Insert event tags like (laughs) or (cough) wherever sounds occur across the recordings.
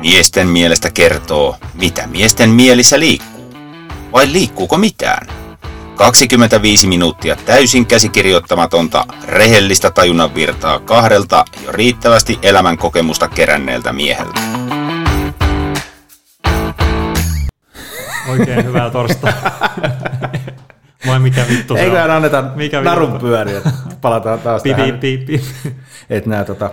Miesten mielestä kertoo, mitä miesten mielissä liikkuu. Vai liikkuuko mitään? 25 minuuttia täysin käsikirjoittamatonta, rehellistä tajunnan virtaa kahdelta jo riittävästi elämän kokemusta keränneeltä mieheltä. Oikein hyvää torstai. (laughs) Vai mikä vittu se Eiköhän on? anneta Mikä narun pyöriä. Palataan taas Pi, tähän, pi, pi. että nämä tota,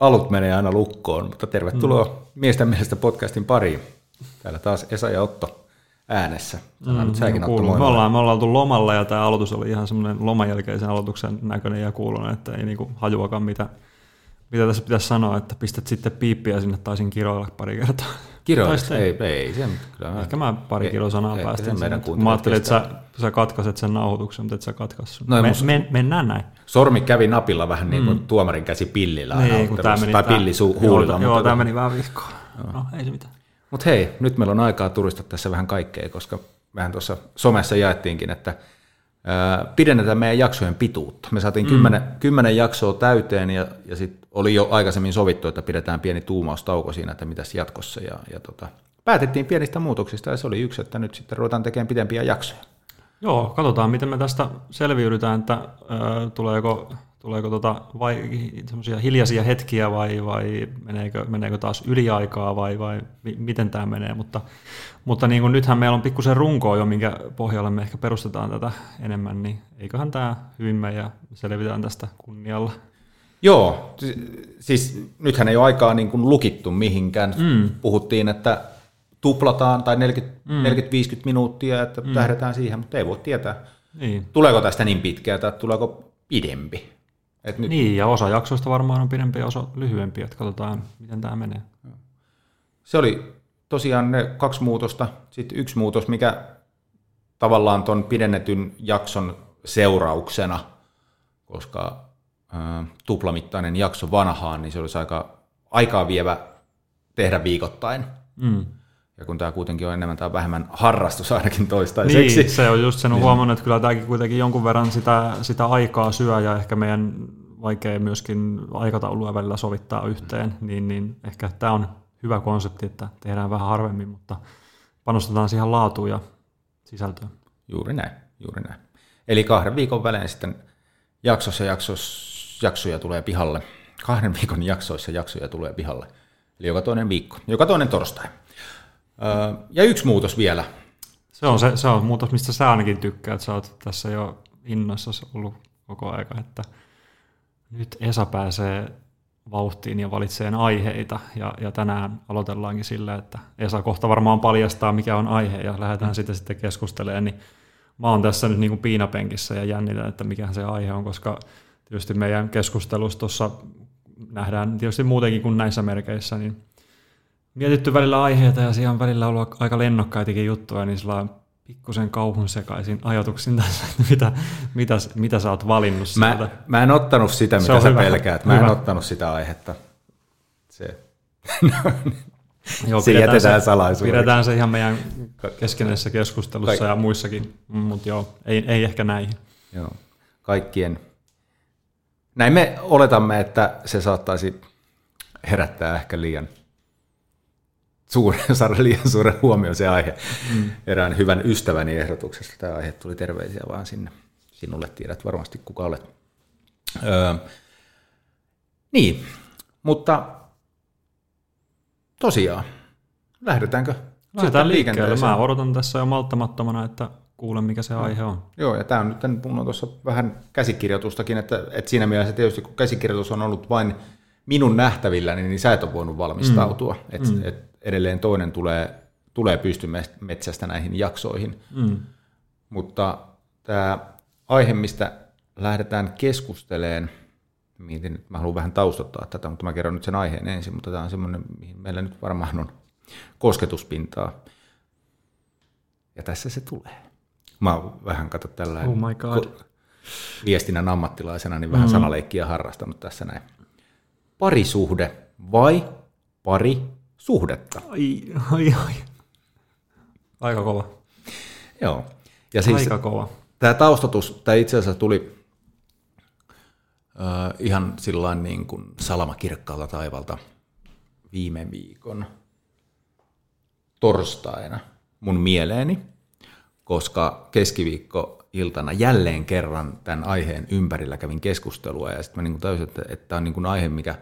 alut menee aina lukkoon. Mutta tervetuloa mm. Miesten mielestä podcastin pariin. Täällä taas Esa ja Otto äänessä. Sano nyt säkin Otto Me ollaan, me ollaan oltu lomalla ja tämä aloitus oli ihan semmoinen loman jälkeisen aloituksen näköinen ja kuulunut, että ei niinku hajuakaan mitä, mitä tässä pitäisi sanoa, että pistät sitten piippiä sinne taisin kiroilla pari kertaa. Taisi ei, ei, se, kyllä Ehkä mä pari Ei, kiloa sanaa ei, päästin. se meidän sinne. Mä ajattelin, että sä, sä katkaiset sen nauhoituksen, mutta et sä katkaissut. No ei me, musta- men, mennään näin. Sormi kävi napilla vähän niin kuin tuomarin käsi pillillä. Niin, kun tää ottelussa, meni, tai tää- pilli su- joo, huulilla. Joo, mutta, tämä meni vähän vihkoon. No, ei se mitään. mutta hei, nyt meillä on aikaa turista tässä vähän kaikkea, koska mehän tuossa somessa jaettiinkin, että pidennetään meidän jaksojen pituutta. Me saatiin mm. kymmenen, kymmenen jaksoa täyteen ja, ja sitten oli jo aikaisemmin sovittu, että pidetään pieni tuumaustauko siinä, että mitäs jatkossa. Ja, ja tota, päätettiin pienistä muutoksista ja se oli yksi, että nyt sitten ruvetaan tekemään pidempiä jaksoja. Joo, katsotaan miten me tästä selviydytään, että ö, tuleeko, tuleeko tota, vai, semmoisia hiljaisia hetkiä vai, vai meneekö, meneekö taas yliaikaa vai, vai mi, miten tämä menee, mutta, mutta niin kuin nythän meillä on pikkusen runkoa jo, minkä pohjalle me ehkä perustetaan tätä enemmän, niin eiköhän tämä hyvin mene ja selvitään tästä kunnialla. Joo, si- siis nythän ei ole aikaa niin kuin lukittu mihinkään. Mm. Puhuttiin, että tuplataan tai 40, mm. 40-50 minuuttia, että mm. tähdetään siihen, mutta ei voi tietää. Niin. Tuleeko tästä niin pitkää tai tuleeko pidempi? Et nyt, niin, ja osa jaksoista varmaan on pidempiä ja osa lyhyempiä, että katsotaan miten tämä menee. Se oli tosiaan ne kaksi muutosta. Sitten yksi muutos, mikä tavallaan tuon pidennetyn jakson seurauksena, koska ää, tuplamittainen jakso vanhaan, niin se olisi aika aikaa vievä tehdä viikoittain. Mm. Ja kun tämä kuitenkin on enemmän tai vähemmän harrastus ainakin toistaiseksi. Niin, se on just sen, on huomannut, että kyllä tämäkin kuitenkin jonkun verran sitä, sitä aikaa syö ja ehkä meidän vaikea myöskin aikataulua välillä sovittaa yhteen, niin, niin ehkä tämä on hyvä konsepti, että tehdään vähän harvemmin, mutta panostetaan siihen laatuun ja sisältöön. Juuri näin, juuri näin. Eli kahden viikon välein sitten jaksossa jaksos, jaksoja tulee pihalle. Kahden viikon jaksoissa jaksoja tulee pihalle. Eli joka toinen viikko, joka toinen torstai. Ja yksi muutos vielä. Se on, se, se on muutos, mistä sä ainakin tykkäät. Sä oot tässä jo innoissasi ollut koko aika, että nyt Esa pääsee vauhtiin ja valitsee aiheita. Ja, ja tänään aloitellaankin sillä, että Esa kohta varmaan paljastaa, mikä on aihe, ja lähdetään sitä sitten keskustelemaan. Niin mä oon tässä nyt niin kuin piinapenkissä ja jännitän, että mikä se aihe on, koska tietysti meidän keskustelussa tuossa nähdään tietysti muutenkin kuin näissä merkeissä, niin mietitty välillä aiheita ja siellä on välillä ollut aika lennokkaitakin juttuja, niin sillä on pikkusen kauhun sekaisin ajatuksin tässä, että mitä, mitä, mitä sä oot valinnut sieltä. Mä, mä en ottanut sitä, Se mitä on sä hyvä. pelkäät. Mä en Hyvä. ottanut sitä aihetta. Se. Joo, (laughs) se jätetään salaisuudeksi. Pidetään se ihan meidän keskinäisessä keskustelussa Kaik- ja muissakin, mutta joo, ei, ei ehkä näihin. Joo. Kaikkien. Näin me oletamme, että se saattaisi herättää ehkä liian suuren, (laughs) saada liian suuren huomioon se aihe. Mm. Erään hyvän ystäväni ehdotuksesta tämä aihe tuli terveisiä vaan sinne. Sinulle tiedät varmasti kuka olet. Öö, niin, mutta tosiaan, lähdetäänkö Lähdetään sitten liikkeelle. Mä odotan tässä jo malttamattomana, että kuulen mikä se aihe on. Joo, ja tämä on nyt, mun on tuossa vähän käsikirjoitustakin, että, että siinä mielessä tietysti kun käsikirjoitus on ollut vain minun nähtävillä, niin sä et ole voinut valmistautua. Mm. Et, mm. Et edelleen toinen tulee, tulee pystymetsästä näihin jaksoihin. Mm. Mutta tämä aihe, mistä lähdetään keskusteleen, mietin, että mä haluan vähän taustottaa tätä, mutta mä kerron nyt sen aiheen ensin, mutta tämä on semmoinen, mihin meillä nyt varmaan on kosketuspintaa. Ja tässä se tulee. Mä oon vähän kato tällä Oh my god. viestinnän ammattilaisena, niin vähän mm. sanaleikkiä harrastanut tässä näin. Parisuhde vai pari suhdetta? Ai, ai, ai. Aika kova. Joo. Ja siis Aika kova. tämä taustatus, tämä itse asiassa tuli äh, ihan sillain niin kuin salamakirkkaalta taivalta viime viikon torstaina mun mieleeni, koska keskiviikko iltana jälleen kerran tämän aiheen ympärillä kävin keskustelua ja sitten mä niin täysin, että, että tämä on niin aihe, mikä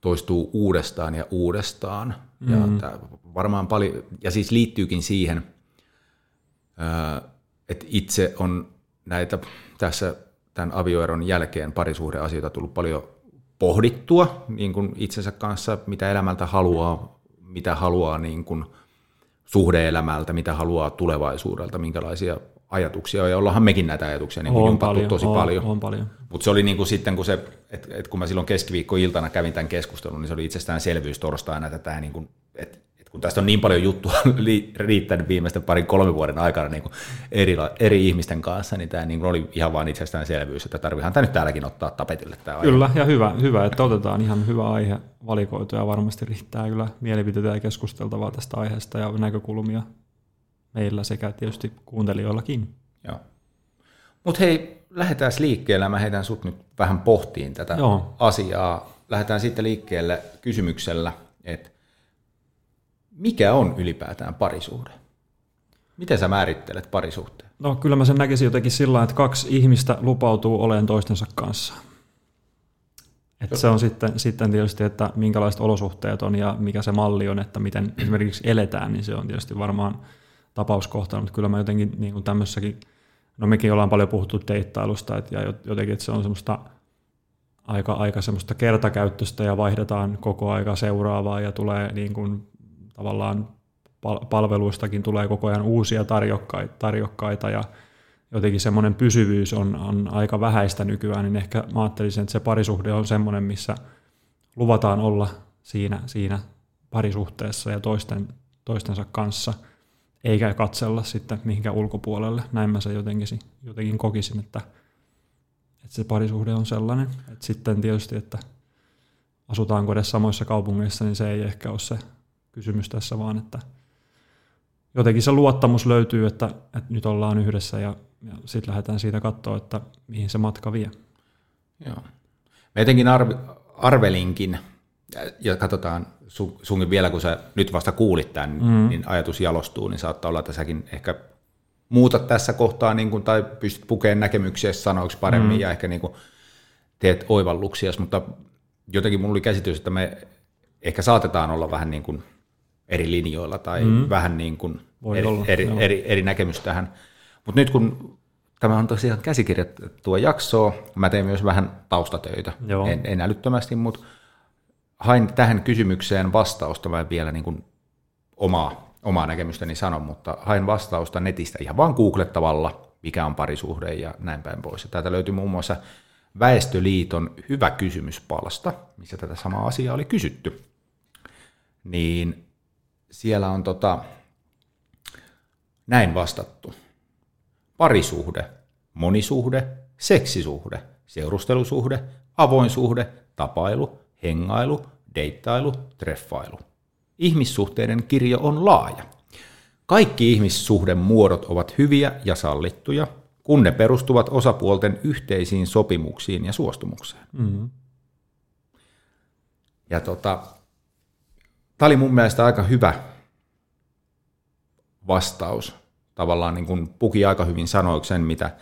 toistuu uudestaan ja uudestaan. Mm. Ja tämä varmaan paljon, ja siis liittyykin siihen, että itse on näitä tässä tämän avioeron jälkeen parisuhdeasioita tullut paljon pohdittua niin kuin itsensä kanssa, mitä elämältä haluaa, mitä haluaa niin kuin suhdeelämältä, mitä haluaa tulevaisuudelta, minkälaisia ajatuksia, ja ollaanhan mekin näitä ajatuksia niin on paljon, tosi on, paljon. On paljon. Mutta se oli niin kuin sitten, kun, se, et, et kun mä silloin keskiviikkoiltana kävin tämän keskustelun, niin se oli itsestäänselvyys torstaina, että tämä niin kuin, et kun tästä on niin paljon juttua (laughs) riittänyt viimeisten parin kolmen vuoden aikana niin kuin eri, eri ihmisten kanssa, niin tämä niin oli ihan vain itsestäänselvyys, että tarvihan tämä nyt täälläkin ottaa tapetille tämä Kyllä, aihe. ja hyvä, hyvä, että otetaan ihan hyvä aihe valikoitu, ja varmasti riittää kyllä mielipiteitä ja keskusteltavaa tästä aiheesta ja näkökulmia meillä sekä tietysti kuuntelijoillakin. Joo. Mutta hei, lähdetään liikkeelle. Mä heitän sut nyt vähän pohtiin tätä Joo. asiaa. Lähdetään sitten liikkeelle kysymyksellä, että mikä on ylipäätään parisuhde? Miten sä määrittelet parisuhteen? No kyllä mä sen näkisin jotenkin sillä että kaksi ihmistä lupautuu olemaan toistensa kanssa. Että se on sitten, sitten tietysti, että minkälaiset olosuhteet on ja mikä se malli on, että miten esimerkiksi eletään, niin se on tietysti varmaan tapauskohtainen, mutta kyllä mä jotenkin niin kuin tämmöissäkin, no mekin ollaan paljon puhuttu deittailusta, että, ja jotenkin, että se on semmoista aika, aika semmoista kertakäyttöistä ja vaihdetaan koko aika seuraavaa ja tulee niin kuin tavallaan palveluistakin tulee koko ajan uusia tarjokkaita ja jotenkin semmoinen pysyvyys on, on aika vähäistä nykyään, niin ehkä mä ajattelisin, että se parisuhde on semmoinen, missä luvataan olla siinä, siinä parisuhteessa ja toisten, toistensa kanssa, eikä katsella sitten mihinkään ulkopuolelle. Näin mä se jotenkin, jotenkin kokisin, että, että se parisuhde on sellainen. Että sitten tietysti, että asutaanko edes samoissa kaupungeissa, niin se ei ehkä ole se kysymys tässä, vaan että jotenkin se luottamus löytyy, että, että nyt ollaan yhdessä ja, ja sitten lähdetään siitä katsoa, että mihin se matka vie. Joo. Mä jotenkin arv, arvelinkin, ja katsotaan sun, sunkin vielä, kun sä nyt vasta kuulit tämän, mm. niin ajatus jalostuu, niin saattaa olla, että säkin ehkä muutat tässä kohtaa, niin kun, tai pystyt pukemaan näkemyksiä sanoiksi paremmin, mm. ja ehkä niin kun, teet oivalluksia, mutta jotenkin mulla oli käsitys, että me ehkä saatetaan olla vähän niin kuin eri linjoilla tai mm. vähän niin kuin Voi eri, olla, eri, eri, eri näkemys tähän. Mutta nyt kun tämä on tosiaan käsikirjoitettua jaksoa, mä teen myös vähän taustatöitä, en, en älyttömästi, mutta hain tähän kysymykseen vastausta, mä vielä niin kuin omaa, omaa näkemystäni sanon, mutta hain vastausta netistä ihan vaan googlettavalla, mikä on parisuhde ja näin päin pois. Ja täältä löytyy muun muassa Väestöliiton hyvä kysymyspalsta, missä tätä samaa asiaa oli kysytty. Niin siellä on tota, näin vastattu. Parisuhde, monisuhde, seksisuhde, seurustelusuhde, avoin suhde, tapailu, hengailu, deittailu, treffailu. Ihmissuhteiden kirjo on laaja. Kaikki ihmissuhden muodot ovat hyviä ja sallittuja, kun ne perustuvat osapuolten yhteisiin sopimuksiin ja suostumukseen. Mm-hmm. Ja tota, Tämä oli mun mielestä aika hyvä vastaus. Tavallaan niin kuin puki aika hyvin sanoiksi sen, mitä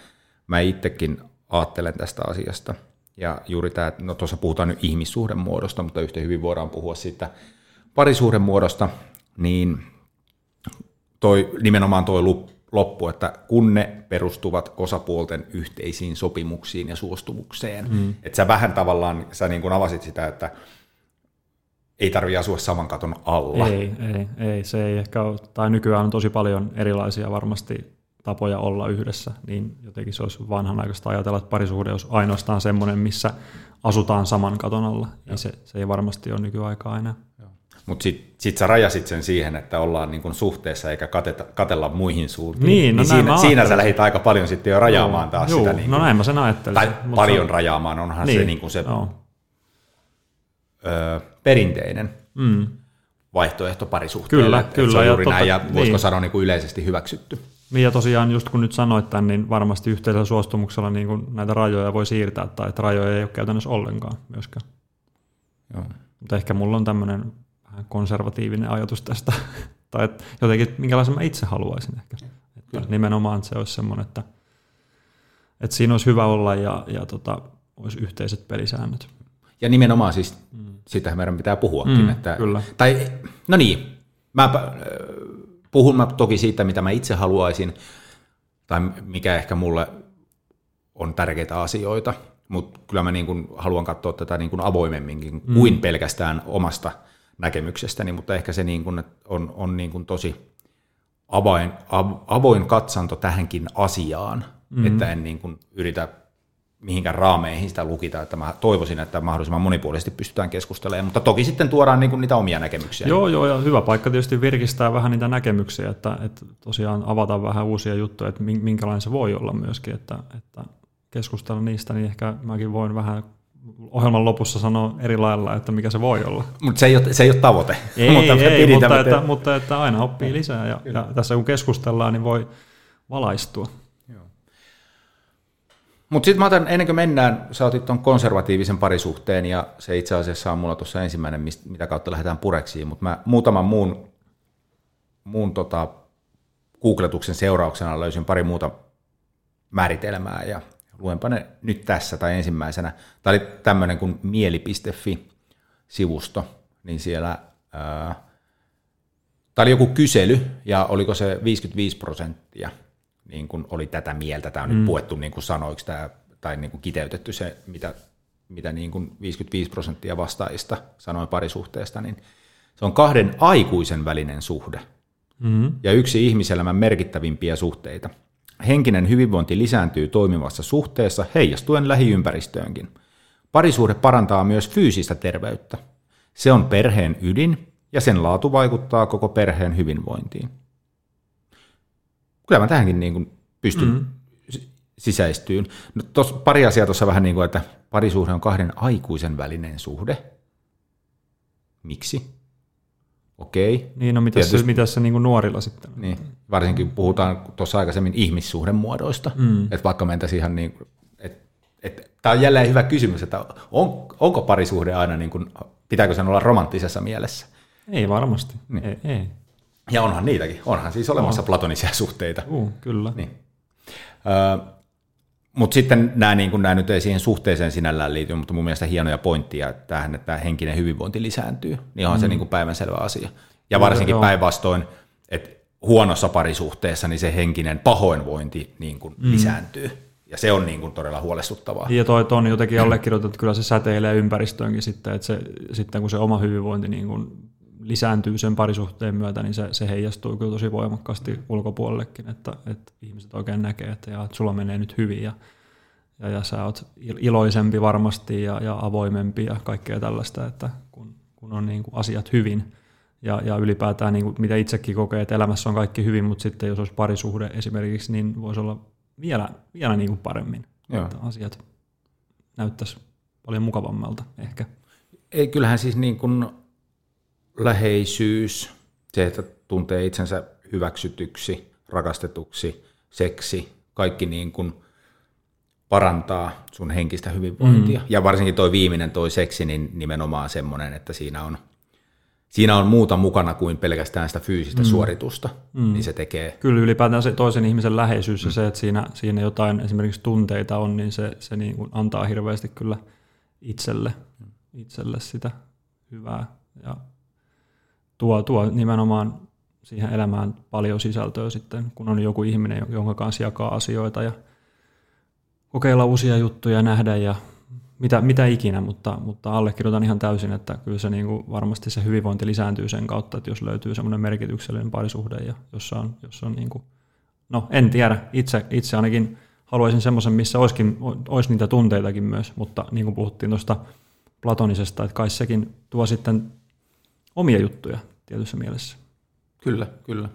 mä itsekin ajattelen tästä asiasta. Ja juuri tämä, no tuossa puhutaan nyt ihmissuhden muodosta, mutta yhtä hyvin voidaan puhua siitä parisuhden muodosta, niin toi, nimenomaan toi loppu, että kun ne perustuvat osapuolten yhteisiin sopimuksiin ja suostumukseen. Mm. Että sä vähän tavallaan, sä niin kuin avasit sitä, että ei tarvitse asua saman katon alla. Ei, ei, ei, se ei ehkä ole, tai nykyään on tosi paljon erilaisia varmasti tapoja olla yhdessä, niin jotenkin se olisi vanhanaikaista ajatella, että parisuhde olisi ainoastaan semmoinen, missä asutaan saman katon alla, niin se, se ei varmasti ole nykyaikaa enää. Mutta sitten sit sä rajasit sen siihen, että ollaan niin suhteessa eikä kateta, katella muihin suuntiin. Niin, no niin siinä, siinä sä lähdit aika paljon sitten jo rajaamaan joo, taas joo, sitä. Niin no näin mä sen ajattelin. Tai paljon rajaamaan, onhan niin, se, niin se joo ö, perinteinen mm. vaihtoehto parisuhteelle. Kyllä, että kyllä. Se on juuri ja totta, näin, ja voisiko niin. sanoa niin kuin yleisesti hyväksytty. Niin ja tosiaan just kun nyt sanoit tämän, niin varmasti yhteisellä suostumuksella niin kuin näitä rajoja voi siirtää, tai että rajoja ei ole käytännössä ollenkaan myöskään. Joo. Mutta ehkä mulla on tämmöinen vähän konservatiivinen ajatus tästä, (laughs) tai että jotenkin minkälaisen mä itse haluaisin ehkä. Että nimenomaan se olisi semmoinen, että, että siinä olisi hyvä olla ja, ja tota, olisi yhteiset pelisäännöt. Ja nimenomaan siis, mm. sitähän meidän pitää puhuakin. Mm, että, kyllä. Tai, no niin, mä puhun mä toki siitä, mitä mä itse haluaisin, tai mikä ehkä mulle on tärkeitä asioita, mutta kyllä mä niin kuin haluan katsoa tätä niin kuin avoimemminkin mm. kuin pelkästään omasta näkemyksestäni, mutta ehkä se niin kuin on, on niin kuin tosi avoin, avoin katsanto tähänkin asiaan, mm. että en niin kuin yritä mihinkään raameihin sitä lukita, että mä toivoisin, että mahdollisimman monipuolisesti pystytään keskustelemaan, mutta toki sitten tuodaan niin kuin niitä omia näkemyksiä. Joo, joo, ja hyvä paikka tietysti virkistää vähän niitä näkemyksiä, että, että tosiaan avata vähän uusia juttuja, että minkälainen se voi olla myöskin, että, että keskustella niistä, niin ehkä mäkin voin vähän ohjelman lopussa sanoa eri lailla, että mikä se voi olla. (laughs) Mutta se ei ole, se ei ole tavoite. Ei, mutta, ei, mutta, että, mutta että aina oppii lisää ja, ja tässä kun keskustellaan, niin voi valaistua. Mutta sitten mä otan, ennen kuin mennään, sä otit tuon konservatiivisen parisuhteen, ja se itse asiassa on mulla tuossa ensimmäinen, mitä kautta lähdetään pureksiin, mutta mä muutaman muun, muun tota, googletuksen seurauksena löysin pari muuta määritelmää, ja luenpa ne nyt tässä tai ensimmäisenä. Tämä oli tämmöinen kuin mieli.fi-sivusto, niin siellä ää, Tämä oli joku kysely, ja oliko se 55 prosenttia niin kuin oli tätä mieltä. Tämä on mm. nyt puettu niin kuin sanoiksi tämä, tai niin kuin kiteytetty se, mitä, mitä niin kuin 55 prosenttia vastaajista sanoi parisuhteesta, niin se on kahden aikuisen välinen suhde mm. ja yksi ihmiselämän merkittävimpiä suhteita. Henkinen hyvinvointi lisääntyy toimivassa suhteessa heijastuen lähiympäristöönkin. Parisuhde parantaa myös fyysistä terveyttä. Se on perheen ydin ja sen laatu vaikuttaa koko perheen hyvinvointiin kyllä mä tähänkin niin kuin pystyn mm. sisäistyyn. No, tos, pari asiaa tuossa vähän niin kuin, että parisuhde on kahden aikuisen välinen suhde. Miksi? Okei. Niin, no mitäs Tietysti, se, mitäs se niin kuin nuorilla sitten? Niin, varsinkin puhutaan tuossa aikaisemmin ihmissuhdemuodoista, mm. että vaikka mentäisiin ihan niin että et, tämä on jälleen hyvä kysymys, että on, onko parisuhde aina, niin kuin, pitääkö sen olla romanttisessa mielessä? Ei varmasti, niin. ei, ei. Ja onhan niitäkin, onhan siis olemassa oh. platonisia (laughs) suhteita. Uh, kyllä. Niin. Mutta sitten nämä, niin nämä nyt ei siihen suhteeseen sinällään liity, mutta mun mielestä hienoja pointtia tähän, että henkinen hyvinvointi lisääntyy, niin onhan mm. se niin kuin päivänselvä asia. Ja varsinkin päinvastoin, että huonossa parisuhteessa niin se henkinen pahoinvointi niin kuin mm. lisääntyy. Ja se on niin kuin todella huolestuttavaa. Ja toi on jotenkin allekirjoitettu, että kyllä se säteilee ympäristöönkin sitten, että se, sitten kun se oma hyvinvointi niin kuin lisääntyy sen parisuhteen myötä, niin se, se heijastuu kyllä tosi voimakkaasti ulkopuolellekin, että, että ihmiset oikein näkee, että, ja, että sulla menee nyt hyvin ja, ja, ja sä oot iloisempi varmasti ja, ja avoimempi ja kaikkea tällaista, että kun, kun on niin kuin asiat hyvin ja, ja ylipäätään niin kuin mitä itsekin kokee, että elämässä on kaikki hyvin, mutta sitten jos olisi parisuhde esimerkiksi, niin voisi olla vielä, vielä niin kuin paremmin, Joo. että asiat näyttäisi paljon mukavammalta ehkä. Ei, kyllähän siis niin kuin läheisyys, se, että tuntee itsensä hyväksytyksi, rakastetuksi, seksi, kaikki niin kuin parantaa sun henkistä hyvinvointia. Mm. Ja varsinkin toi viimeinen, toi seksi, niin nimenomaan semmoinen, että siinä on, siinä on muuta mukana kuin pelkästään sitä fyysistä mm. suoritusta, mm. niin se tekee... Kyllä ylipäätään se toisen ihmisen läheisyys mm. ja se, että siinä, siinä jotain esimerkiksi tunteita on, niin se, se niin kuin antaa hirveästi kyllä itselle, itselle sitä hyvää ja tuo, tuo nimenomaan siihen elämään paljon sisältöä sitten, kun on joku ihminen, jonka kanssa jakaa asioita ja kokeilla uusia juttuja, nähdä ja mitä, mitä ikinä, mutta, mutta allekirjoitan ihan täysin, että kyllä se niin kuin varmasti se hyvinvointi lisääntyy sen kautta, että jos löytyy semmoinen merkityksellinen parisuhde, ja jossa on, jossa on niin kuin, no en tiedä, itse, itse ainakin haluaisin semmoisen, missä olisikin, olisi niitä tunteitakin myös, mutta niin kuin puhuttiin tuosta platonisesta, että kai sekin tuo sitten omia juttuja tietyssä mielessä. Kyllä, kyllä.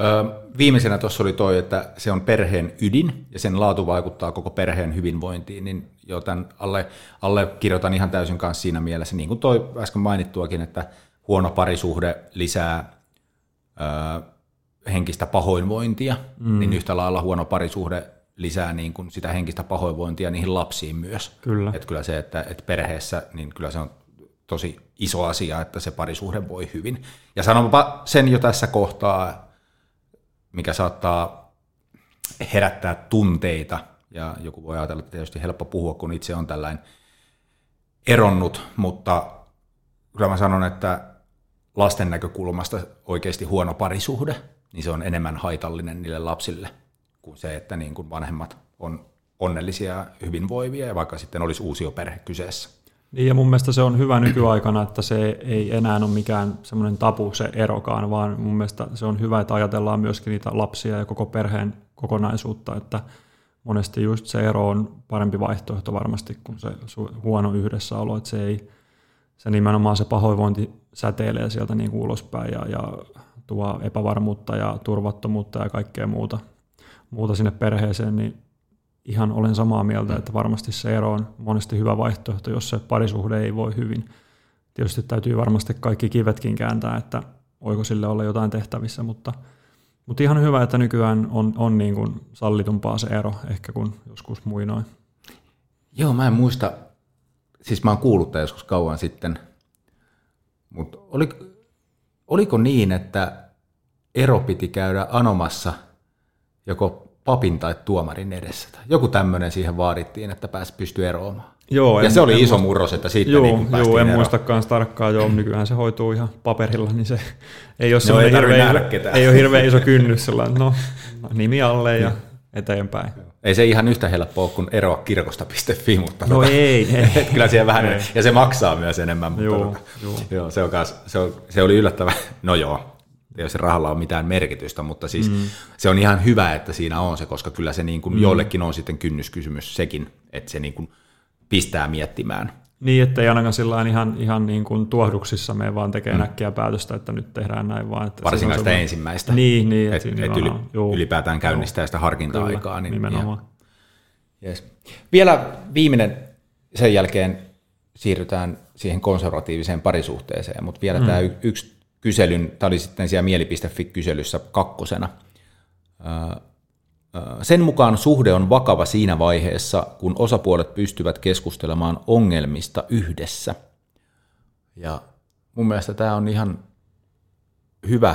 Öö, viimeisenä tuossa oli toi, että se on perheen ydin ja sen laatu vaikuttaa koko perheen hyvinvointiin, niin joten alle, alle kirjoitan ihan täysin kanssa siinä mielessä, niin kuin toi äsken mainittuakin, että huono parisuhde lisää öö, henkistä pahoinvointia, mm. niin yhtä lailla huono parisuhde lisää niin kuin sitä henkistä pahoinvointia niihin lapsiin myös. Kyllä. Että kyllä se, että, että perheessä, niin kyllä se on tosi iso asia, että se parisuhde voi hyvin. Ja sanonpa sen jo tässä kohtaa, mikä saattaa herättää tunteita, ja joku voi ajatella, että tietysti helppo puhua, kun itse on tällainen eronnut, mutta kyllä mä sanon, että lasten näkökulmasta oikeasti huono parisuhde, niin se on enemmän haitallinen niille lapsille kuin se, että niin kuin vanhemmat on onnellisia ja hyvinvoivia, ja vaikka sitten olisi uusi perhe kyseessä. Niin ja mun mielestä se on hyvä nykyaikana, että se ei enää ole mikään semmoinen tapu se erokaan, vaan mun mielestä se on hyvä, että ajatellaan myöskin niitä lapsia ja koko perheen kokonaisuutta, että monesti just se ero on parempi vaihtoehto varmasti kuin se huono yhdessäolo, että se ei, se nimenomaan se pahoinvointi säteilee sieltä niin kuin ulospäin ja, ja tuo epävarmuutta ja turvattomuutta ja kaikkea muuta, muuta sinne perheeseen, niin ihan olen samaa mieltä, että varmasti se ero on monesti hyvä vaihtoehto, jos se parisuhde ei voi hyvin. Tietysti täytyy varmasti kaikki kivetkin kääntää, että voiko sille olla jotain tehtävissä, mutta, mutta ihan hyvä, että nykyään on, on niin kuin sallitumpaa se ero ehkä kuin joskus muinoin. Joo, mä en muista, siis mä oon kuullut joskus kauan sitten, mutta oli, oliko niin, että ero piti käydä anomassa joko papin tai tuomarin edessä. Joku tämmöinen siihen vaadittiin, että pääsi pysty eroamaan. Joo, ja en, se oli iso muista, murros, että siitä joo, niin joo, en muistakaan tarkkaan, joo, nykyään se hoituu ihan paperilla, niin se (laughs) ei ole, no, ei, hirveä, ei ole hirveän iso kynnys, sellainen, no, no nimi alle ja eteenpäin. Ei se ihan yhtä helppoa kuin eroa kirkosta.fi, mutta no tota, ei, (laughs) ei. kyllä siellä vähän, ei. ja se maksaa myös enemmän, mutta joo, tota, joo. Joo, se, on kanssa, se, on, se oli yllättävän, (laughs) no joo, se rahalla ole mitään merkitystä, mutta siis mm. se on ihan hyvä, että siinä on se, koska kyllä se niin kuin mm. joillekin on sitten kynnyskysymys sekin, että se niin kuin pistää miettimään. Niin, että ei ainakaan sillä ihan, ihan niin kuin tuohduksissa me vaan tekee mm. äkkiä päätöstä, että nyt tehdään näin vaan. Että Varsinkaan sitä ensimmäistä. Niin, niin että et, et yli, ylipäätään käynnistää joo, sitä harkinta-aikaa. Kyllä, niin, nimenomaan. yes. Vielä viimeinen, sen jälkeen siirrytään siihen konservatiiviseen parisuhteeseen, mutta vielä mm. tämä yksi kyselyn, tämä oli sitten siellä mieli.fi-kyselyssä kakkosena. Sen mukaan suhde on vakava siinä vaiheessa, kun osapuolet pystyvät keskustelemaan ongelmista yhdessä. Ja mun mielestä tämä on ihan hyvä,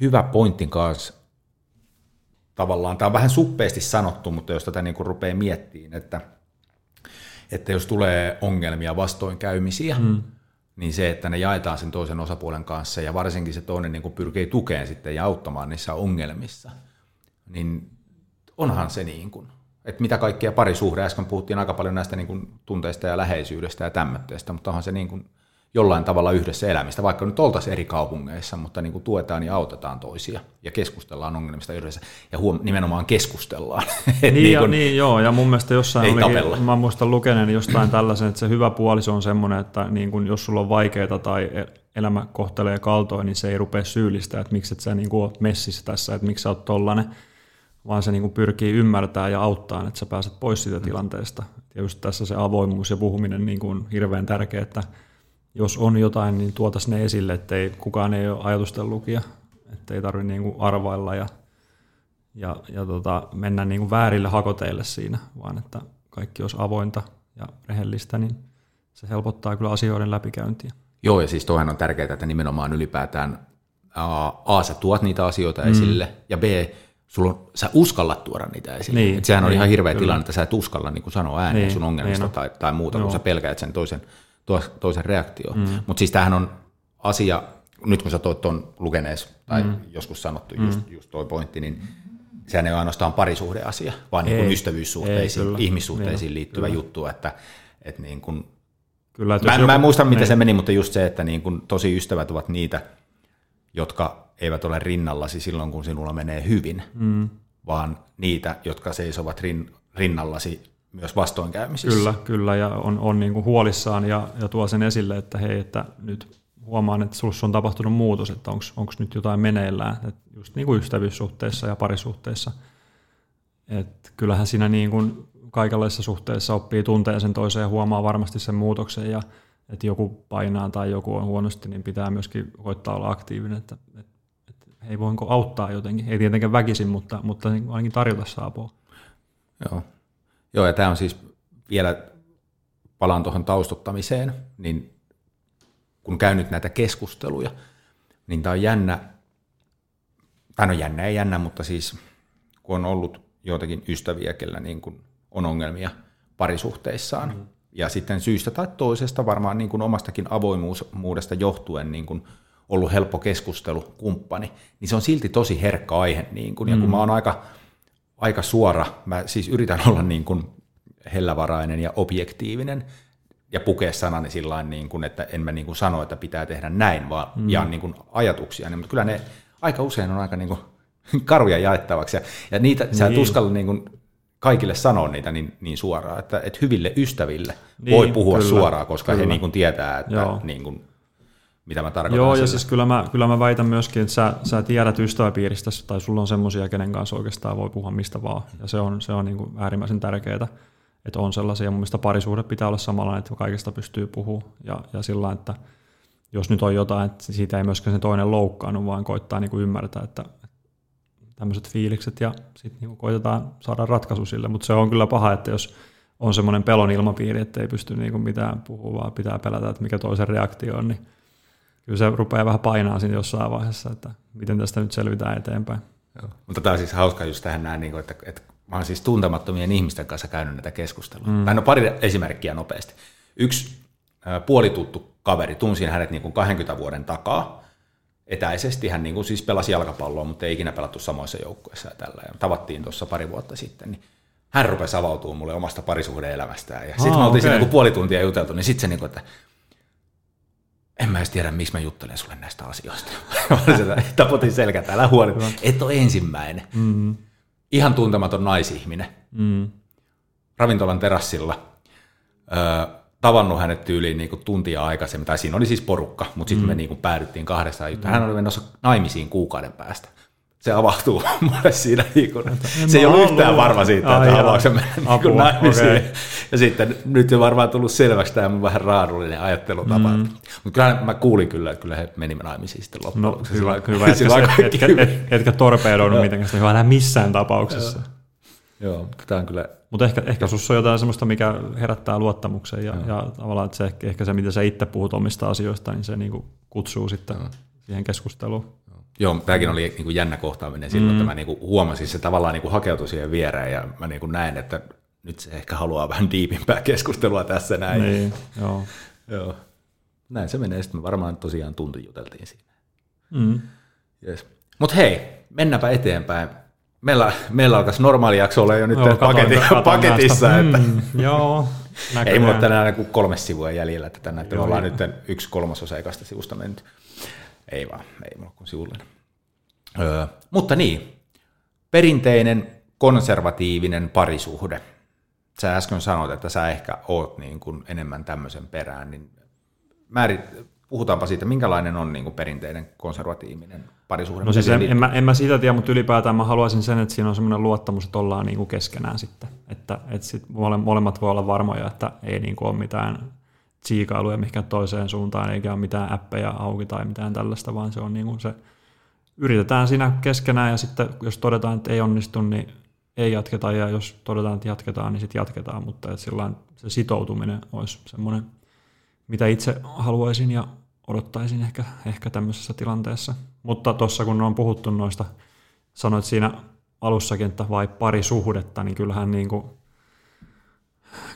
hyvä pointin kanssa. Tavallaan tämä on vähän suppeasti sanottu, mutta jos tätä niin kuin rupeaa miettimään, että, että jos tulee ongelmia, vastoinkäymisiä, mm niin se, että ne jaetaan sen toisen osapuolen kanssa ja varsinkin se toinen niin kuin pyrkii tukeen sitten ja auttamaan niissä ongelmissa, niin onhan se niin kuin, että mitä kaikkea parisuhde, äsken puhuttiin aika paljon näistä niin kuin tunteista ja läheisyydestä ja tämmöistä, mutta onhan se niin kuin jollain tavalla yhdessä elämistä, vaikka nyt oltaisiin eri kaupungeissa, mutta niin kuin tuetaan ja autetaan toisia ja keskustellaan ongelmista yhdessä ja huom- nimenomaan keskustellaan. (laughs) niin, niin, ja, niin, joo, ja mun mielestä jossain olikin, mä muistan lukeneen jostain tällaisen, että se hyvä puoliso on semmoinen, että niin kuin jos sulla on vaikeaa tai e- elämä kohtelee kaltoin, niin se ei rupea syyllistää, että miksi et sä niin kuin messissä tässä, että miksi sä oot tollanen, vaan se niin pyrkii ymmärtämään ja auttaa, että sä pääset pois siitä mm. tilanteesta. Ja just tässä se avoimuus ja puhuminen niin kuin hirveän tärkeää, että jos on jotain, niin tuotaisiin ne esille, ettei kukaan ei ole ajatusten lukija, ettei tarvitse niin arvailla ja, ja, ja tota, mennä niin kuin väärille hakoteille siinä, vaan että kaikki olisi avointa ja rehellistä, niin se helpottaa kyllä asioiden läpikäyntiä. Joo, ja siis toihan on tärkeää, että nimenomaan ylipäätään A, A sä tuot niitä asioita mm. esille, ja B, sulla on, sä uskallat tuoda niitä esille. Niin, Et sehän on niin, ihan hirveä kyllä. tilanne, että sä et uskalla niin sanoa ääneen niin, sun ongelmista niin tai, tai muuta, Joo. kun sä pelkäät sen toisen toisen reaktio. Mm. Mutta siis tämähän on asia, nyt kun sä toit tuon lukenees, tai mm. joskus sanottu mm. just, just toi pointti, niin sehän ei ole ainoastaan parisuhdeasia, vaan niin kuin ystävyyssuhteisiin, ei, ihmissuhteisiin niin, liittyvä kyllä. juttu, että, että niin kuin, kyllä, että mä, joku, mä en muista, miten niin. se meni, mutta just se, että niin kuin tosi ystävät ovat niitä, jotka eivät ole rinnallasi silloin, kun sinulla menee hyvin, mm. vaan niitä, jotka seisovat rin, rinnallasi myös vastoinkäymisissä. Kyllä, kyllä, ja on, on niin kuin huolissaan ja, ja tuo sen esille, että hei, että nyt huomaan, että sinussa on tapahtunut muutos, että onko nyt jotain meneillään, että just niin kuin ystävyyssuhteissa ja parisuhteissa. että kyllähän siinä niin kuin kaikenlaisissa suhteissa oppii tunteen sen toiseen ja huomaa varmasti sen muutoksen ja että joku painaa tai joku on huonosti, niin pitää myöskin koittaa olla aktiivinen, että, että, että hei voinko auttaa jotenkin, ei tietenkään väkisin, mutta, mutta ainakin tarjota saapua. Joo, Joo, ja tämä on siis vielä, palaan tuohon taustuttamiseen, niin kun käyn nyt näitä keskusteluja, niin tämä on jännä, tai no jännä ei jännä, mutta siis kun on ollut joitakin ystäviä, kellä niin kuin on ongelmia parisuhteissaan, mm. ja sitten syystä tai toisesta varmaan niin kuin omastakin avoimuudesta johtuen niin kuin ollut helppo keskustelukumppani, niin se on silti tosi herkkä aihe. Niin kuin, ja kun mm. mä oon aika, aika suora, mä siis yritän olla niin kuin hellävarainen ja objektiivinen, ja pukea sanani sillä niin kuin, että en mä niin kuin sano, että pitää tehdä näin, vaan mm. jaan niin kuin ajatuksia. Niin, mutta kyllä ne aika usein on aika niin kuin (laughs) karuja jaettavaksi. Ja, ja niitä niin. sä et uskalla niin kuin kaikille sanoa niitä niin, niin suoraan, että, että hyville ystäville niin, voi puhua kyllä, suoraan, koska kyllä. he niin kuin tietää, että niin kuin, mitä mä tarkoitan. Joo, sille. ja siis kyllä mä, kyllä mä väitän myöskin, että sä, sä tiedät ystäväpiiristä, tai sulla on semmoisia, kenen kanssa oikeastaan voi puhua mistä vaan, ja se on, se on niin kuin äärimmäisen tärkeää että on sellaisia, mun mielestä parisuhde pitää olla samanlainen, että kaikesta pystyy puhumaan ja, ja sillä että jos nyt on jotain, että siitä ei myöskään se toinen loukkaannut, vaan koittaa niin kuin ymmärtää, että tämmöiset fiilikset ja sitten niin koitetaan saada ratkaisu sille, mutta se on kyllä paha, että jos on semmoinen pelon ilmapiiri, että ei pysty niin kuin mitään puhua, vaan pitää pelätä, että mikä toisen reaktio on, niin kyllä se rupeaa vähän painaa siinä jossain vaiheessa, että miten tästä nyt selvitään eteenpäin. Joo. Mutta tämä on siis hauska just tähän näin, niin että, että mä oon siis tuntemattomien ihmisten kanssa käynyt näitä keskustelua. Mm. Tai no pari esimerkkiä nopeasti. Yksi puolituttu kaveri, tunsin hänet niin kuin 20 vuoden takaa, etäisesti. Hän niin kuin siis pelasi jalkapalloa, mutta ei ikinä pelattu samoissa joukkueissa ja tällä. Ja tavattiin tuossa pari vuotta sitten, niin hän rupesi avautumaan mulle omasta parisuhde-elämästään. Ja sitten me oltiin okay. siinä niin puoli tuntia juteltu, niin sitten se, niin kuin, että en mä edes tiedä, miksi mä juttelen sulle näistä asioista. (laughs) Tapotin selkä, älä huoli, et ole ensimmäinen. Mm-hmm ihan tuntematon naisihminen mm. ravintolan terassilla. Öö, tavannut hänet tyyliin niin tuntia aikaisemmin, tai siinä oli siis porukka, mutta sitten mm. me niin kuin päädyttiin kahdestaan Mm. Hän oli menossa naimisiin kuukauden päästä. Se avautuu (laughs) mulle siinä, niin kuin, se ei ollut yhtään varma siitä, että avaako se mennä niin naimisiin. Okay. Ja sitten nyt on varmaan tullut selväksi tämä mun vähän raadullinen ajattelutapa. Mm. Mutta kyllä mä kuulin kyllä, että kyllä he menivät naimisiin sitten loppujen no, Hyvä, hyvä etkä, etkä, etkä, etkä torpedoinut mitenkään sitä hyvää missään tapauksessa. Joo, tämä on kyllä... Mutta ehkä, ehkä sinussa on jotain sellaista, mikä herättää luottamuksen ja, ja tavallaan että se, ehkä se, miten sä itse puhut omista asioista, niin se niinku kutsuu sitten Joo. siihen keskusteluun. Joo, tämäkin oli niin kuin jännä kohtaaminen silloin, mm. että mä niin kuin huomasin, se tavallaan niin kuin hakeutui siihen viereen ja mä niin kuin näin, että nyt se ehkä haluaa vähän diipimpää keskustelua tässä näin. Niin, joo. joo. Näin se menee, sitten me varmaan tosiaan tunti juteltiin siinä. Mm. Yes. Mutta hei, mennäpä eteenpäin. Meillä, meillä alkaisi normaali jakso olla jo nyt joo, katon, paketissa. Katon että mm, joo, Ei mulla tänään kuin kolme sivua jäljellä, että tänään me ollaan nyt yksi kolmasosa ekasta sivusta mennyt. Ei vaan, ei mulla kuin sivullinen. Öö, mutta niin, perinteinen konservatiivinen parisuhde. Sä äsken sanoit, että sä ehkä oot niin kuin enemmän tämmöisen perään, niin määrit, puhutaanpa siitä, minkälainen on niin kuin perinteinen konservatiivinen parisuhde? No siis en, en, mä, en mä sitä tiedä, mutta ylipäätään mä haluaisin sen, että siinä on semmoinen luottamus, että ollaan niin kuin keskenään sitten. Että, että sit molemmat voi olla varmoja, että ei niin kuin ole mitään tsiikailuja mihinkään toiseen suuntaan, eikä ole mitään appeja auki tai mitään tällaista, vaan se on niin kuin se, yritetään siinä keskenään ja sitten jos todetaan, että ei onnistu, niin ei jatketa ja jos todetaan, että jatketaan, niin sitten jatketaan, mutta että silloin se sitoutuminen olisi semmoinen, mitä itse haluaisin ja odottaisin ehkä, ehkä tämmöisessä tilanteessa. Mutta tuossa kun on puhuttu noista, sanoit siinä alussakin, että vai pari suhdetta, niin kyllähän niin kuin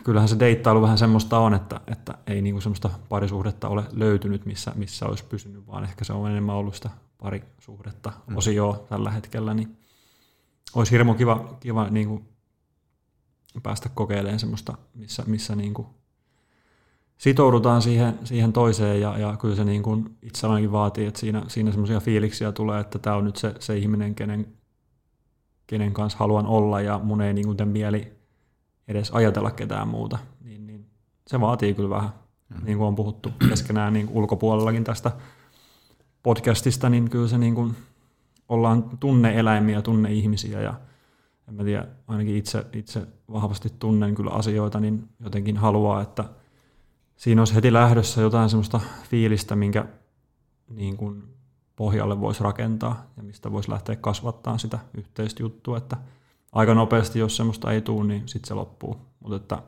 kyllähän se deittailu vähän semmoista on, että, että ei niinku semmoista parisuhdetta ole löytynyt, missä, missä olisi pysynyt, vaan ehkä se on enemmän ollut sitä parisuhdetta mm. osioa tällä hetkellä, niin olisi hirmu kiva, kiva niinku päästä kokeilemaan semmoista, missä, missä niinku sitoudutaan siihen, siihen toiseen ja, ja kyllä se niin kuin itse ainakin vaatii, että siinä, siinä semmoisia fiiliksiä tulee, että tämä on nyt se, se ihminen, kenen, kenen kanssa haluan olla ja mun ei niin kuin mieli edes ajatella ketään muuta, niin, niin se vaatii kyllä vähän, mm. niin kuin on puhuttu keskenään niin ulkopuolellakin tästä podcastista, niin kyllä se niin kuin, ollaan tunne-eläimiä, tunne-ihmisiä ja en mä tiedä, ainakin itse, itse vahvasti tunnen kyllä asioita, niin jotenkin haluaa, että siinä olisi heti lähdössä jotain semmoista fiilistä, minkä niin kuin pohjalle voisi rakentaa ja mistä voisi lähteä kasvattaa sitä yhteistä juttua, että aika nopeasti, jos semmoista ei tule, niin sitten se loppuu. Mutta että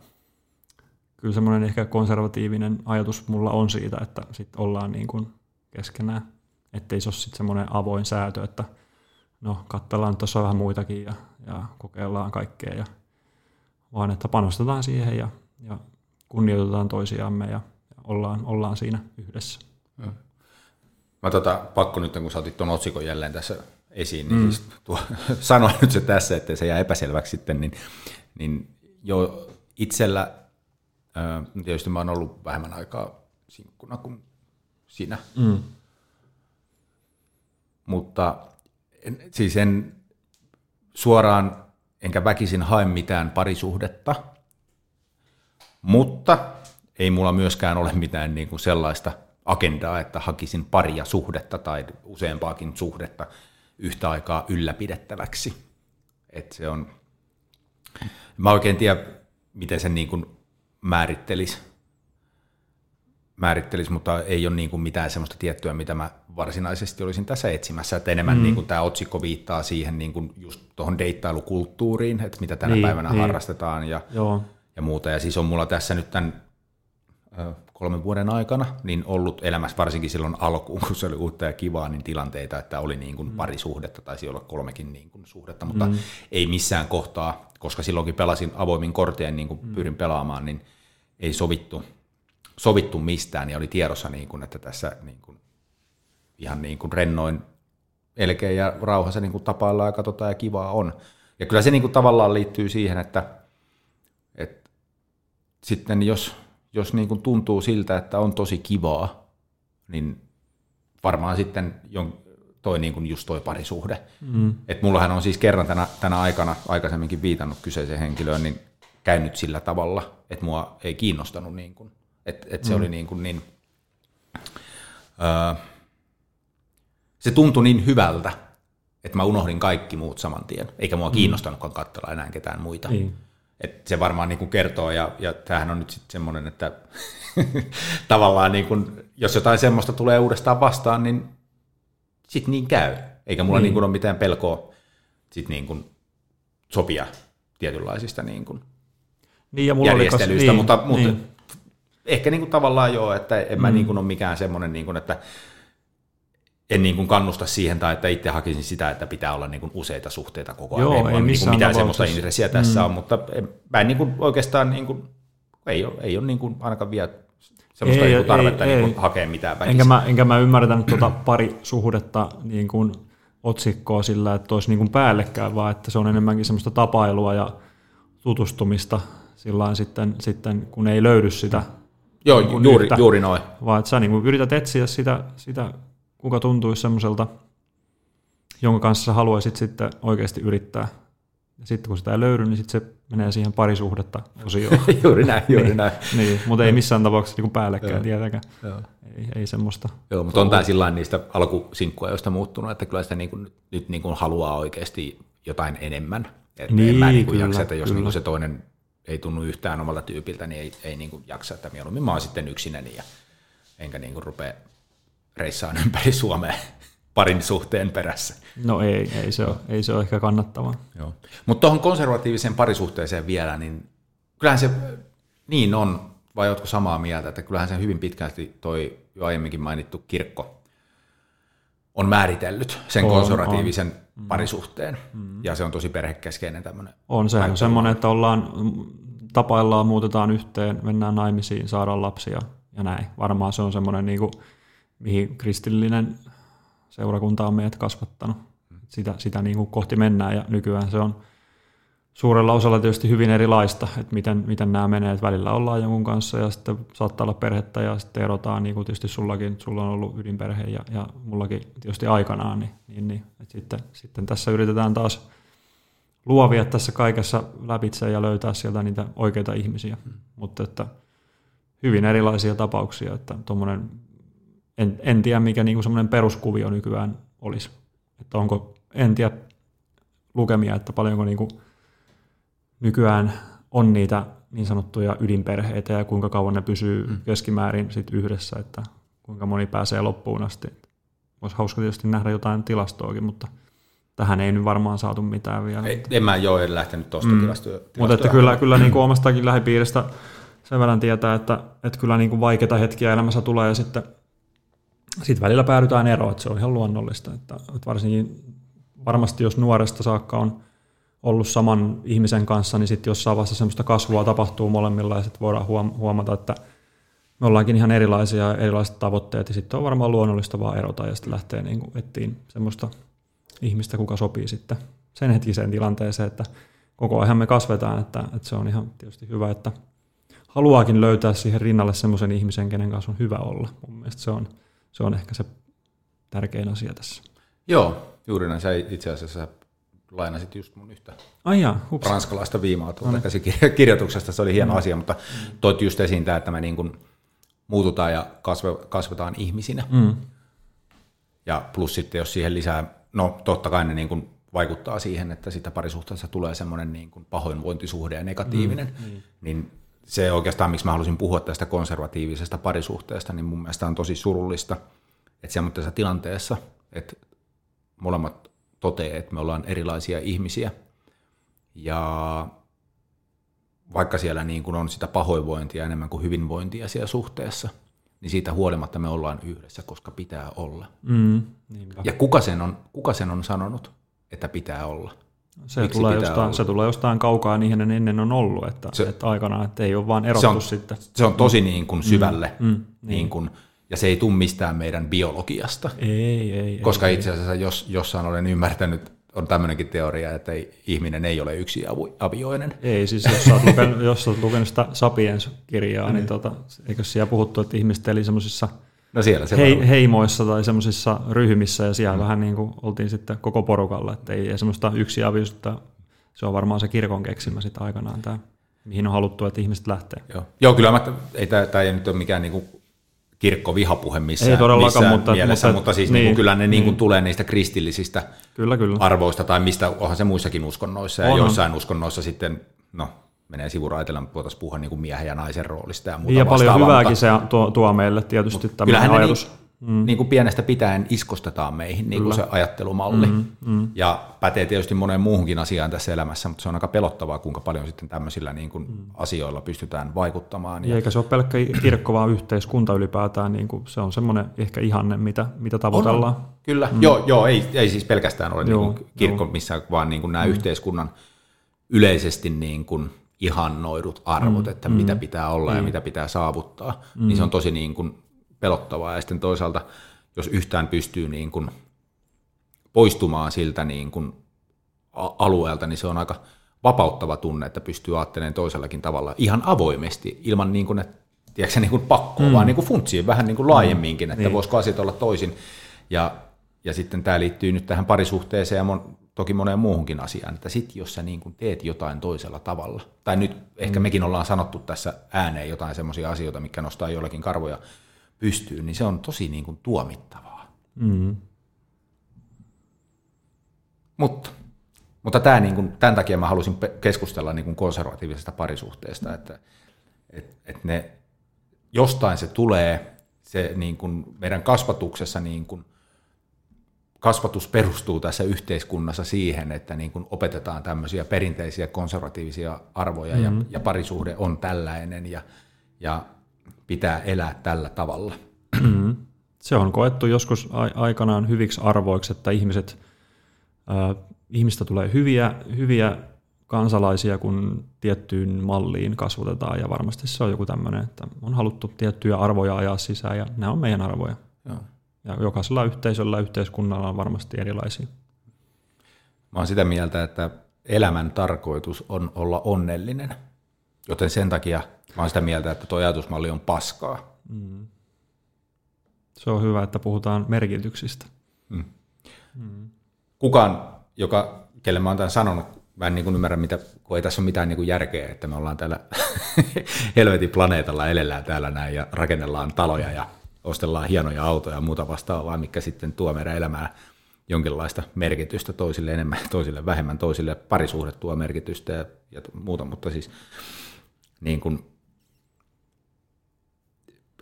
kyllä semmoinen ehkä konservatiivinen ajatus mulla on siitä, että sit ollaan niin kuin keskenään. Että ei se ole sitten semmoinen avoin säätö, että no katsellaan, tuossa vähän muitakin ja, ja kokeillaan kaikkea, ja, vaan että panostetaan siihen ja, ja kunnioitetaan toisiamme ja, ja ollaan, ollaan siinä yhdessä. Mä tota, pakko nyt, kun sä otit tuon otsikon jälleen tässä esiin, niin mm. siis tuo, (laughs) sanoin nyt se tässä, että se jää epäselväksi sitten, niin, niin jo itsellä, tietysti mä oon ollut vähemmän aikaa sinkkuna kuin sinä, mm. mutta en, siis en suoraan enkä väkisin hae mitään parisuhdetta, mutta ei mulla myöskään ole mitään niin kuin sellaista agendaa, että hakisin paria suhdetta tai useampaakin suhdetta yhtä aikaa ylläpidettäväksi. Et se on, mä oikein tiedä, miten sen niin kuin määrittelisi, määrittelis, mutta ei ole niin kuin mitään sellaista tiettyä, mitä mä varsinaisesti olisin tässä etsimässä. Että enemmän mm. niin kuin tämä otsikko viittaa siihen niin kuin just tuohon deittailukulttuuriin, että mitä tänä niin, päivänä niin. harrastetaan ja, Joo. ja muuta. Ja siis on mulla tässä nyt tämän kolmen vuoden aikana, niin ollut elämässä varsinkin silloin alkuun, kun se oli uutta ja kivaa, niin tilanteita, että oli niin kuin mm. pari suhdetta, taisi olla kolmekin niin kuin suhdetta, mutta mm. ei missään kohtaa, koska silloinkin pelasin avoimin kortien, niin kuin mm. pyrin pelaamaan, niin ei sovittu, sovittu mistään, ja oli tiedossa, niin kuin, että tässä niin kuin, ihan niin kuin rennoin elkeä ja rauhassa niin kuin tapaillaan ja katsotaan ja kivaa on. Ja kyllä se niin kuin tavallaan liittyy siihen, että, että sitten jos jos niin kuin tuntuu siltä, että on tosi kivaa, niin varmaan sitten toi niin kuin just toi parisuhde. Mm. Et mullahan on siis kerran tänä, tänä aikana aikaisemminkin viitannut kyseiseen henkilöön, niin käynyt sillä tavalla, että mua ei kiinnostanut, niin kuin, että, että se mm. oli niin, kuin niin öö, se tuntui niin hyvältä, että mä unohdin kaikki muut saman tien, eikä mua mm. kiinnostanutkaan katsella enää ketään muita. Niin. Et se varmaan niin kuin kertoo, ja, ja tämähän on nyt sitten semmoinen, että (laughs) tavallaan niin kuin, jos jotain semmoista tulee uudestaan vastaan, niin sitten niin käy. Eikä mulla niin. Niin kuin ole mitään pelkoa sit niin kuin sopia tietynlaisista niin kuin niin, ja mulla järjestelyistä, niin, mutta, mutta niin. ehkä niin kuin tavallaan joo, että en mm. mä niin kuin ole mikään semmoinen, niin kuin, että en niin kuin kannusta siihen tai että itse hakisin sitä, että pitää olla niin kuin useita suhteita koko ajan. Joo, ei, ei niin kuin mitään semmoista intressiä tässä mm. on, mutta en, mä en niin kuin oikeastaan, niin kuin, ei ole, ei ole niin kuin ainakaan vielä semmoista ei, niin kuin tarvetta ei, niin kuin ei. hakea mitään väkisin. Enkä mä, enkä mä ymmärtänyt tuota pari suhdetta niin kuin otsikkoa sillä, että olisi niin kuin päällekkäin, vaan että se on enemmänkin semmoista tapailua ja tutustumista sillä sitten, sitten, kun ei löydy sitä Joo, niin juuri, yhtä, juuri noin. Vaan että sä niin kuin yrität etsiä sitä, sitä kuka tuntuisi semmoiselta, jonka kanssa haluaisit sitten oikeasti yrittää. Ja sitten kun sitä ei löydy, niin sitten se menee siihen parisuhdetta osioon. (laughs) juuri näin, juuri niin, näin. niin, mutta ei missään tapauksessa niin päällekkäin tietenkään. Joo. Ei, ei semmoista. Joo, mutta on tämä sillä niistä alkusinkkuajoista muuttunut, että kyllä sitä niin kuin, nyt niin kuin haluaa oikeasti jotain enemmän. Että niin, en mä niin kuin kyllä, jaksa, että jos niin kuin se toinen ei tunnu yhtään omalta tyypiltä, niin ei, ei niin kuin jaksa, että mieluummin mä oon sitten yksinäni ja enkä niin kuin rupea reissaan ympäri Suomea parin suhteen perässä. No ei, ei se ole, ei se ole ehkä kannattavaa. Mutta tuohon konservatiiviseen parisuhteeseen vielä, niin kyllähän se niin on, vai oletko samaa mieltä, että kyllähän se hyvin pitkälti toi jo aiemminkin mainittu kirkko on määritellyt sen on, konservatiivisen on. Mm. parisuhteen, mm. ja se on tosi perhekeskeinen tämmöinen. On, se on semmoinen, että ollaan, tapaillaan, muutetaan yhteen, mennään naimisiin, saadaan lapsia ja näin. Varmaan se on semmoinen niin kuin, mihin kristillinen seurakunta on meidät kasvattanut. Sitä, sitä niin kuin kohti mennään ja nykyään se on suurella osalla tietysti hyvin erilaista, että miten, miten nämä menee, että välillä ollaan jonkun kanssa ja sitten saattaa olla perhettä ja sitten erotaan, niin kuin tietysti sullakin, sulla on ollut ydinperhe ja, ja mullakin tietysti aikanaan, niin, niin, niin että sitten, sitten tässä yritetään taas luovia tässä kaikessa läpitse ja löytää sieltä niitä oikeita ihmisiä, hmm. mutta että hyvin erilaisia tapauksia, että tuommoinen en, en tiedä, mikä niin semmoinen peruskuvio nykyään olisi. Että onko, en tiedä lukemia, että paljonko niin kuin nykyään on niitä niin sanottuja ydinperheitä ja kuinka kauan ne pysyy mm. keskimäärin sit yhdessä, että kuinka moni pääsee loppuun asti. Olisi hauska tietysti nähdä jotain tilastoakin, mutta tähän ei nyt varmaan saatu mitään vielä. Ei, en mä jo en lähtenyt tuosta mm. tilastoa. Mutta että kyllä, kyllä niin kuin omastakin lähipiiristä sen verran tietää, että, että kyllä niin kuin vaikeita hetkiä elämässä tulee ja sitten sit välillä päädytään eroon, että se on ihan luonnollista. Että, että varsinkin varmasti jos nuoresta saakka on ollut saman ihmisen kanssa, niin sitten jossain vaiheessa semmoista kasvua tapahtuu molemmilla ja sitten voidaan huomata, että me ollaankin ihan erilaisia erilaiset tavoitteet ja sitten on varmaan luonnollista vaan erota ja sitten lähtee niin kuin etsiin semmoista ihmistä, kuka sopii sitten sen hetkiseen tilanteeseen, että koko ajan me kasvetaan, että, että se on ihan tietysti hyvä, että haluaakin löytää siihen rinnalle semmoisen ihmisen, kenen kanssa on hyvä olla. Mun mielestä se on, se on ehkä se tärkein asia tässä. Joo, juuri näin. Sä itse asiassa lainasit just mun yhtä Ai jaa, ranskalaista viimaa tuolta no. käsikirjoituksesta. (laughs) Se oli hieno mm. asia, mutta toit just esiin tämä, että me niin kuin muututaan ja kasve, kasvetaan ihmisinä. Mm. Ja plus sitten, jos siihen lisää, no totta kai ne niin kuin vaikuttaa siihen, että sitä parisuhteessa tulee semmoinen niin kuin pahoinvointisuhde ja negatiivinen, mm, mm. niin se oikeastaan, miksi mä halusin puhua tästä konservatiivisesta parisuhteesta, niin mun mielestä on tosi surullista, että semmoisessa tilanteessa, että molemmat toteaa, että me ollaan erilaisia ihmisiä, ja vaikka siellä niin kuin on sitä pahoinvointia enemmän kuin hyvinvointia siellä suhteessa, niin siitä huolimatta me ollaan yhdessä, koska pitää olla. Mm, ja kuka sen, on, kuka sen on sanonut, että pitää olla? Se tulee, jostain, olla? se tulee jostain kaukaa niin ennen on ollut, että, se, että aikanaan, että ei ole vaan erottu se on, sitten. Se on tosi niin kuin syvälle, mm, mm, niin. niin kuin, ja se ei tule mistään meidän biologiasta. Ei, ei. Koska ei, itse asiassa jos, jossain olen ymmärtänyt on tämmöinenkin teoria, että ihminen ei ole yksi avioinen. Ei, siis jos oot lukenut, (laughs) jos oot lukenut sitä Sapiens-kirjaa, niin, niin tota, eikö siellä puhuttu, että ihmiset eli semmoisissa no siellä se hei, heimoissa tai semmoisissa ryhmissä, ja siellä mm. vähän niin kuin oltiin sitten koko porukalla, että ei, semmoista yksi avioista, se on varmaan se kirkon keksimä sitten aikanaan tämä, mihin on haluttu, että ihmiset lähtee. Joo, Joo kyllä mä, ei, tämä, tämä ei nyt ole mikään niin kuin kirkkovihapuhe missään, Ei todellakaan, missään mutta, mielessä, mutta, mutta siis niin, niin kyllä ne niin, niin tulee niistä kristillisistä kyllä, kyllä. arvoista, tai mistä onhan se muissakin uskonnoissa, ja joissain uskonnoissa sitten, no menee sivuraitella, mutta voitaisiin puhua niin kuin miehen ja naisen roolista ja muuta Ja paljon hyvääkin se tuo, tuo meille tietysti tämä ajatus. Niin, mm. niin kuin pienestä pitäen iskostetaan meihin niin kuin se ajattelumalli. Mm, mm. Ja pätee tietysti moneen muuhunkin asiaan tässä elämässä, mutta se on aika pelottavaa, kuinka paljon sitten tämmöisillä niin kuin mm. asioilla pystytään vaikuttamaan. Ja eikä se ole pelkkä kirkko, vaan yhteiskunta ylipäätään. Niin kuin se on semmoinen ehkä ihanne, mitä, mitä tavoitellaan. On, kyllä, mm. joo, joo ei, ei siis pelkästään ole joo, niin kuin kirkko joo. missään, vaan niin kuin nämä mm. yhteiskunnan yleisesti niin kuin ihannoidut arvot, mm. että mm. mitä pitää olla mm. ja mitä pitää saavuttaa, mm. niin se on tosi niin kuin pelottavaa. Ja sitten toisaalta, jos yhtään pystyy niin kuin poistumaan siltä niin kuin alueelta, niin se on aika vapauttava tunne, että pystyy ajattelemaan toisellakin tavalla ihan avoimesti, ilman niin kuin, että, tiedätkö, niin kuin pakkoa, mm. vaan niin kuin funtsiin vähän niin kuin laajemminkin, että niin. voisiko asiat olla toisin. Ja, ja sitten tämä liittyy nyt tähän parisuhteeseen ja mon, toki moneen muuhunkin asiaan, että sitten jos sä niin kuin teet jotain toisella tavalla, tai nyt ehkä mm. mekin ollaan sanottu tässä ääneen jotain semmoisia asioita, mikä nostaa jollakin karvoja pystyyn, niin se on tosi niin kuin tuomittavaa. Mm. Mutta, mutta tämä, niin kuin, tämän takia mä halusin keskustella niin kuin konservatiivisesta parisuhteesta, että et, et ne, jostain se tulee, se niin kuin meidän kasvatuksessa niin kuin, kasvatus perustuu tässä yhteiskunnassa siihen, että niin kuin opetetaan tämmöisiä perinteisiä konservatiivisia arvoja mm-hmm. ja, ja parisuhde on tällainen ja, ja pitää elää tällä tavalla. Mm-hmm. Se on koettu joskus aikanaan hyviksi arvoiksi, että ihmiset, äh, ihmistä tulee hyviä, hyviä kansalaisia, kun tiettyyn malliin kasvatetaan, ja varmasti se on joku tämmöinen, että on haluttu tiettyjä arvoja ajaa sisään, ja nämä on meidän arvoja. Joo. Ja jokaisella yhteisöllä ja yhteiskunnalla on varmasti erilaisia. Mä oon sitä mieltä, että elämän tarkoitus on olla onnellinen. Joten sen takia mä oon sitä mieltä, että tuo ajatusmalli on paskaa. Mm. Se on hyvä, että puhutaan merkityksistä. Mm. Mm. Kukaan, joka, kelle mä oon tämän sanonut, mä en niin kuin ymmärrä, mitä, kun ei tässä ole mitään niin kuin järkeä, että me ollaan täällä (laughs) helvetin planeetalla, elellään täällä näin ja rakennellaan taloja ja ostellaan hienoja autoja ja muuta vastaavaa, mikä sitten tuo meidän elämää jonkinlaista merkitystä toisille enemmän, (laughs) toisille vähemmän, toisille parisuhde tuo merkitystä ja, ja muuta, mutta siis niin kuin,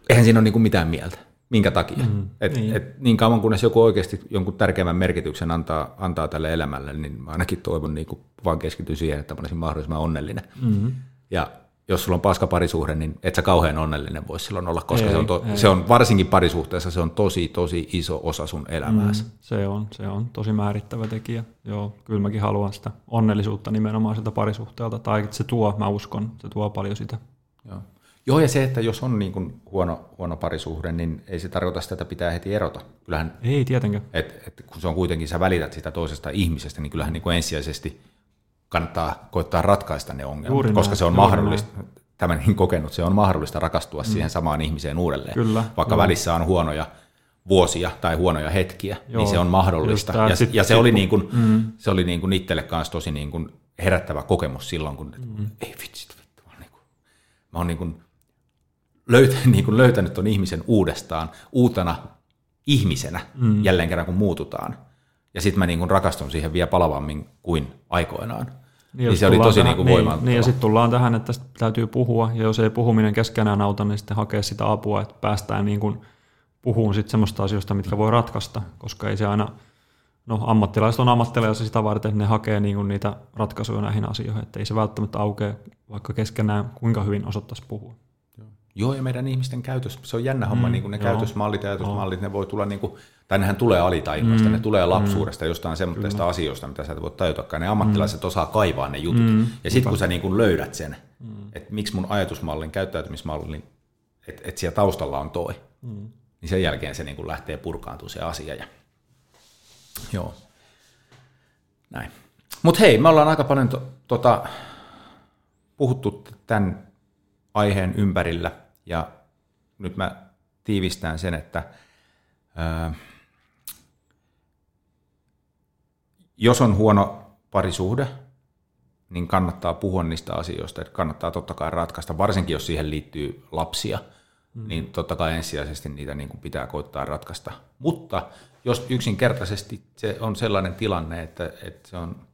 eihän siinä ole niin kuin mitään mieltä. Minkä takia? Mm, et, niin. Et niin kauan kunnes joku oikeasti jonkun tärkeimmän merkityksen antaa, antaa tälle elämälle, niin mä ainakin toivon niin kuin vaan keskityn siihen, että mä olisin mahdollisimman onnellinen. Mm-hmm. Ja jos sulla on paska parisuhde, niin et sä kauhean onnellinen voi silloin olla, koska Ei, se, on to, ei. se on varsinkin parisuhteessa se on tosi, tosi iso osa sun elämääsi. Mm. Se on, se on tosi määrittävä tekijä. Joo, kyllä mäkin haluan sitä onnellisuutta nimenomaan sieltä parisuhteelta, tai se tuo, mä uskon, se tuo paljon sitä. Joo. Joo, ja se, että jos on niin kuin huono, huono parisuhde, niin ei se tarkoita sitä, että pitää heti erota. Kyllähän, Ei tietenkään. et, et kun se on kuitenkin, sä välität sitä toisesta ihmisestä, niin kyllähän niin kuin ensisijaisesti kannattaa koittaa ratkaista ne ongelmat, Juuri koska näin, se on mahdollista, tämänkin kokenut, se on mahdollista rakastua mm. siihen samaan ihmiseen uudelleen. Kyllä, Vaikka joo. välissä on huonoja vuosia tai huonoja hetkiä, Joo, niin se on mahdollista. just Ja, sit- ja se, sit oli niin kuin, mm. se oli niin kuin itselle kanssa tosi niin kuin herättävä kokemus silloin, kun mm. ei vitsi, vittu, mä oon niin kuin, mä oon niin kuin löytänyt, (laughs) niin kuin löytänyt ton ihmisen uudestaan, uutena ihmisenä mm. jälleen kerran, kun muututaan. Ja sitten mä niin kuin rakastun siihen vielä palavammin kuin aikoinaan. Niin, niin se oli tosi tähän, niin niin, niin, ja sitten tullaan tähän, että tästä täytyy puhua, ja jos ei puhuminen keskenään auta, niin sitten hakea sitä apua, että päästään niin kuin puhumaan sitten semmoista asioista, mitkä voi ratkaista, koska ei se aina, no ammattilaiset on ammattilaisia sitä varten, että ne hakee niin kuin niitä ratkaisuja näihin asioihin, että ei se välttämättä aukea, vaikka keskenään kuinka hyvin osattaisi puhua. Joo, ja meidän ihmisten käytös, se on jännä homma, mm, niin kuin ne joo. käytösmallit ja ajatusmallit, ne voi tulla, niin kuin, tai nehän tulee alitajunnasta, mm, ne tulee lapsuudesta, mm, jostain semmoista asioista, mitä sä et voi tajutakaan. Ne ammattilaiset mm. osaa kaivaa ne jutut. Mm, ja sitten kun sä niin kuin löydät sen, mm. että miksi mun ajatusmallin, käyttäytymismallin, että et siellä taustalla on toi, mm. niin sen jälkeen se niin kuin lähtee purkaantumaan se asia. Ja... Joo. Näin. Mutta hei, me ollaan aika paljon to, tota, puhuttu tämän aiheen ympärillä, ja nyt mä tiivistän sen, että ää, jos on huono parisuhde, niin kannattaa puhua niistä asioista, että kannattaa totta kai ratkaista, varsinkin jos siihen liittyy lapsia, mm. niin totta kai ensisijaisesti niitä niin kuin pitää koittaa ratkaista. Mutta jos yksinkertaisesti se on sellainen tilanne, että, että se on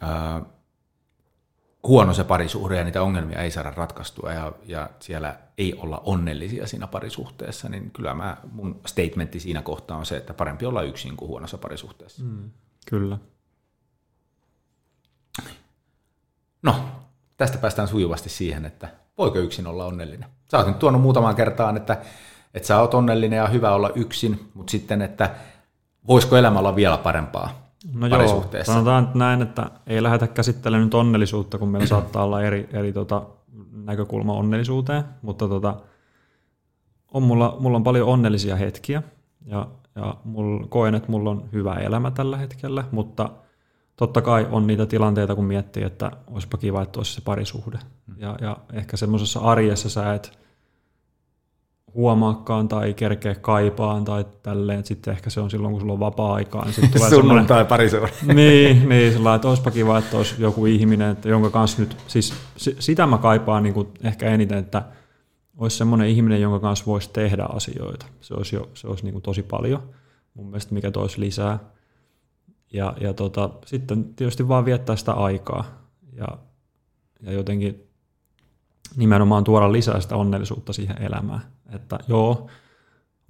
ää, huono se parisuhde ja niitä ongelmia ei saada ratkaistua ja, ja siellä ei olla onnellisia siinä parisuhteessa, niin kyllä mä, mun statementti siinä kohtaa on se, että parempi olla yksin kuin huonossa parisuhteessa. Mm. Kyllä. No, tästä päästään sujuvasti siihen, että voiko yksin olla onnellinen. Sä oot nyt tuonut muutamaan kertaan, että, että sä oot onnellinen ja hyvä olla yksin, mutta sitten, että voisiko elämä olla vielä parempaa No joo, sanotaan näin, että ei lähdetä käsittelemään nyt onnellisuutta, kun meillä (clears throat) saattaa olla eri, eri tota, näkökulma onnellisuuteen, mutta tota, on mulla, mulla on paljon onnellisia hetkiä ja, ja mulla, koen, että mulla on hyvä elämä tällä hetkellä, mutta totta kai on niitä tilanteita, kun miettii, että olisipa kiva, että olisi se parisuhde. Ja, ja ehkä semmoisessa arjessa sä et huomaakaan tai kerkeä kaipaan tai tälleen, sitten ehkä se on silloin, kun sulla on vapaa-aikaa, niin sitten tulee (laughs) Sunnuntai parisuhde. (laughs) niin, niin sillä että olisipa kiva, että olisi joku ihminen, että jonka kanssa nyt, siis si- sitä mä kaipaan niin kuin ehkä eniten, että olisi semmoinen ihminen, jonka kanssa voisi tehdä asioita. Se olisi, jo, se olisi niin kuin tosi paljon mun mielestä, mikä toisi lisää. Ja, ja tota, sitten tietysti vaan viettää sitä aikaa ja, ja jotenkin nimenomaan tuoda lisää sitä onnellisuutta siihen elämään. Että joo,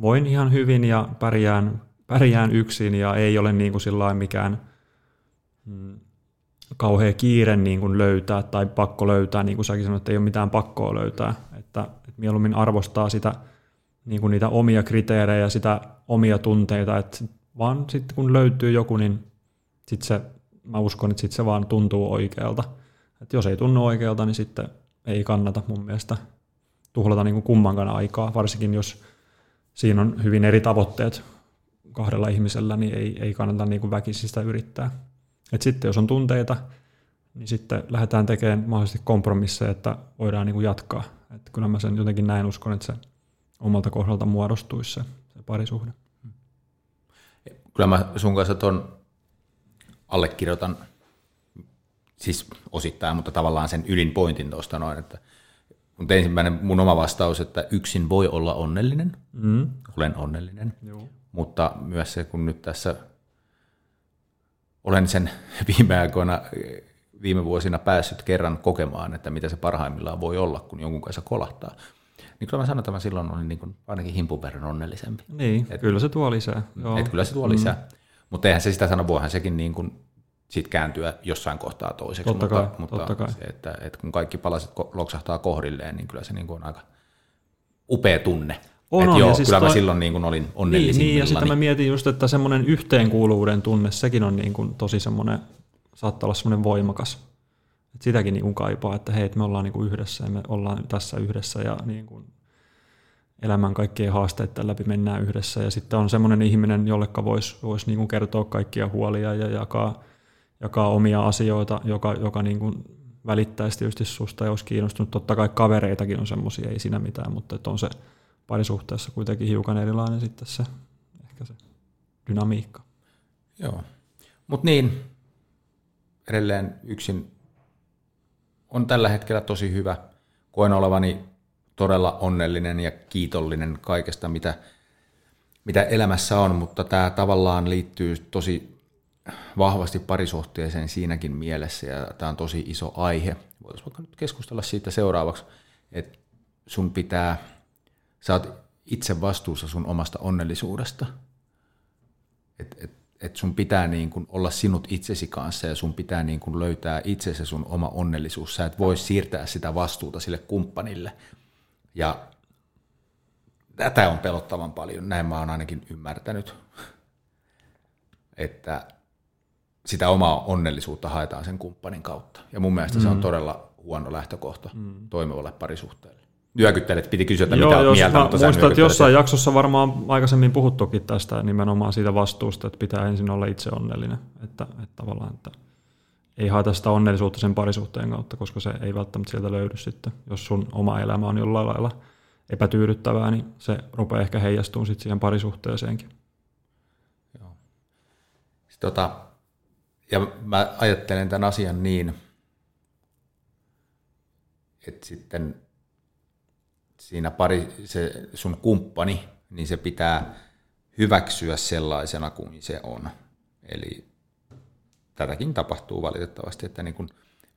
voin ihan hyvin ja pärjään, pärjään yksin ja ei ole niin kuin mikään mm, kauhea kiire niin kuin löytää tai pakko löytää, niin kuin säkin sanoit, että ei ole mitään pakkoa löytää. Että, että mieluummin arvostaa sitä, niin kuin niitä omia kriteerejä, sitä omia tunteita, että vaan sitten kun löytyy joku, niin sit se, mä uskon, että sitten se vaan tuntuu oikealta. Että jos ei tunnu oikealta, niin sitten ei kannata mun mielestä tuhlata niin kummankaan aikaa, varsinkin jos siinä on hyvin eri tavoitteet kahdella ihmisellä, niin ei, ei kannata niin kuin väkisin sitä yrittää. Et sitten jos on tunteita, niin sitten lähdetään tekemään mahdollisesti kompromisseja, että voidaan niin kuin jatkaa. Et kyllä mä sen jotenkin näin uskon, että se omalta kohdalta muodostuisi se, se parisuhde. Kyllä mä sun kanssa ton allekirjoitan, siis osittain, mutta tavallaan sen ylin pointin tuosta noin, että mutta ensimmäinen mun oma vastaus, että yksin voi olla onnellinen, Mm. olen onnellinen, Joo. mutta myös se, kun nyt tässä olen sen (laughs) viime aikoina, viime vuosina päässyt kerran kokemaan, että mitä se parhaimmillaan voi olla, kun jonkun kanssa kolahtaa. Niin kyllä mä sanon, että mä silloin olin niin kuin ainakin himpun verran onnellisempi. Niin, Et, kyllä se tuo lisää. Joo. Että kyllä se tuo lisää. Mm. Mutta eihän se sitä sano, voihan sekin niin kuin sitten kääntyä jossain kohtaa toiseksi. Totta mutta, kai, mutta totta kai. Se, että, että kun kaikki palaset loksahtaa kohdilleen, niin kyllä se niin kuin on aika upea tunne. On, on, joo, siis kyllä mä toi- silloin niin kuin olin Niin, onnellisimmillani. niin, ja sitten mä mietin just, että semmoinen yhteenkuuluvuuden tunne, sekin on niin kuin tosi semmoinen, saattaa olla semmoinen voimakas. Et sitäkin niin kuin kaipaa, että hei, me ollaan niin kuin yhdessä ja me ollaan tässä yhdessä ja niin kuin elämän kaikkien haasteiden läpi mennään yhdessä. Ja sitten on semmoinen ihminen, jolleka voisi vois niin kuin kertoa kaikkia huolia ja jakaa, jakaa omia asioita, joka, joka niin kuin välittäisi tietysti susta ja olisi kiinnostunut. Totta kai kavereitakin on semmoisia, ei siinä mitään, mutta että on se parisuhteessa kuitenkin hiukan erilainen sitten se, ehkä se dynamiikka. Joo. Mutta niin, edelleen yksin on tällä hetkellä tosi hyvä. Koen olevani todella onnellinen ja kiitollinen kaikesta, mitä, mitä elämässä on, mutta tämä tavallaan liittyy tosi vahvasti parisuhteeseen siinäkin mielessä, ja tämä on tosi iso aihe. Voitaisiin vaikka nyt keskustella siitä seuraavaksi, että sun pitää, sä oot itse vastuussa sun omasta onnellisuudesta, että et, et sun pitää niin kun olla sinut itsesi kanssa ja sun pitää niin kun löytää itsesi sun oma onnellisuus. Sä et voi siirtää sitä vastuuta sille kumppanille. Ja tätä on pelottavan paljon, näin mä oon ainakin ymmärtänyt, että sitä omaa onnellisuutta haetaan sen kumppanin kautta. Ja mun mielestä mm. se on todella huono lähtökohta mm. toimivalle parisuhteelle. Nyökyttelet, piti kysyä, että mitä oot jos mieltä, mä mutta muistan, että jossain jaksossa varmaan aikaisemmin puhuttukin tästä nimenomaan siitä vastuusta, että pitää ensin olla itse onnellinen. Että, että tavallaan, että ei haeta sitä onnellisuutta sen parisuhteen kautta, koska se ei välttämättä sieltä löydy sitten. Jos sun oma elämä on jollain lailla epätyydyttävää, niin se rupeaa ehkä heijastumaan sitten siihen parisuhteeseenkin. Tota, ja mä ajattelen tämän asian niin, että sitten siinä pari, se sun kumppani, niin se pitää hyväksyä sellaisena kuin se on. Eli tätäkin tapahtuu valitettavasti, että niin kun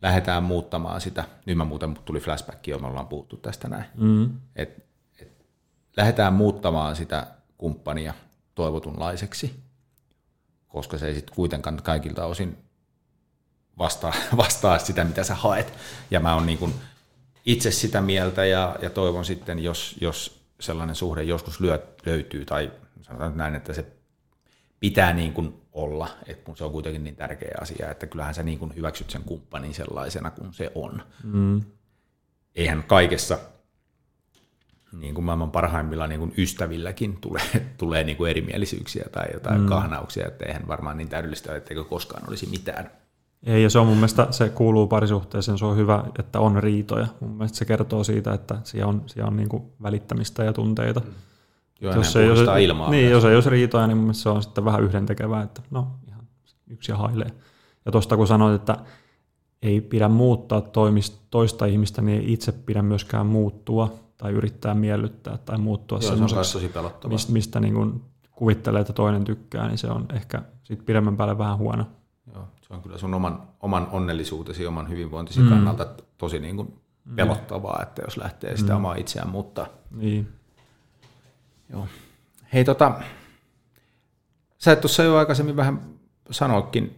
lähdetään muuttamaan sitä, nyt mä muuten tuli flashback jo, me ollaan puhuttu tästä näin, Mm. että et, lähdetään muuttamaan sitä kumppania toivotunlaiseksi, koska se ei sitten kuitenkaan kaikilta osin vastaa, (laughs) vastaa sitä, mitä sä haet. Ja mä oon niin itse sitä mieltä ja, ja toivon sitten, jos, jos sellainen suhde joskus lyö, löytyy, tai sanotaan näin, että se pitää niin kuin olla, että kun se on kuitenkin niin tärkeä asia, että kyllähän sä niin kuin hyväksyt sen kumppanin sellaisena kuin se on. Mm. Eihän kaikessa niin kuin maailman parhaimmilla niin kuin ystävilläkin tulee, (laughs) tulee niin kuin erimielisyyksiä tai jotain mm. kahnauksia, että eihän varmaan niin täydellistä, etteikö koskaan olisi mitään. Ei, ja se on mun mielestä, se kuuluu parisuhteeseen, se on hyvä, että on riitoja. Mun mielestä se kertoo siitä, että siellä on, siellä on niin kuin välittämistä ja tunteita. Mm. Joo, jos ei, jos, ilmaa. Niin, jos ei olisi riitoja, niin mun mielestä se on sitten vähän yhdentekevää, että no ihan yksi ja hailee. Ja tuosta kun sanoit, että ei pidä muuttaa toimista, toista ihmistä, niin ei itse pidä myöskään muuttua tai yrittää miellyttää tai muuttua Joo, semmoiseksi, mistä, mistä niin kuin kuvittelee, että toinen tykkää, niin se on ehkä sit pidemmän päälle vähän huono. Joo, se on kyllä sun oman, oman onnellisuutesi, oman hyvinvointisi mm. kannalta tosi niin kuin pelottavaa, että jos lähtee sitä mm. omaa itseään muuttaa. Niin. Joo. Hei tota, sä et tuossa jo aikaisemmin vähän sanoikin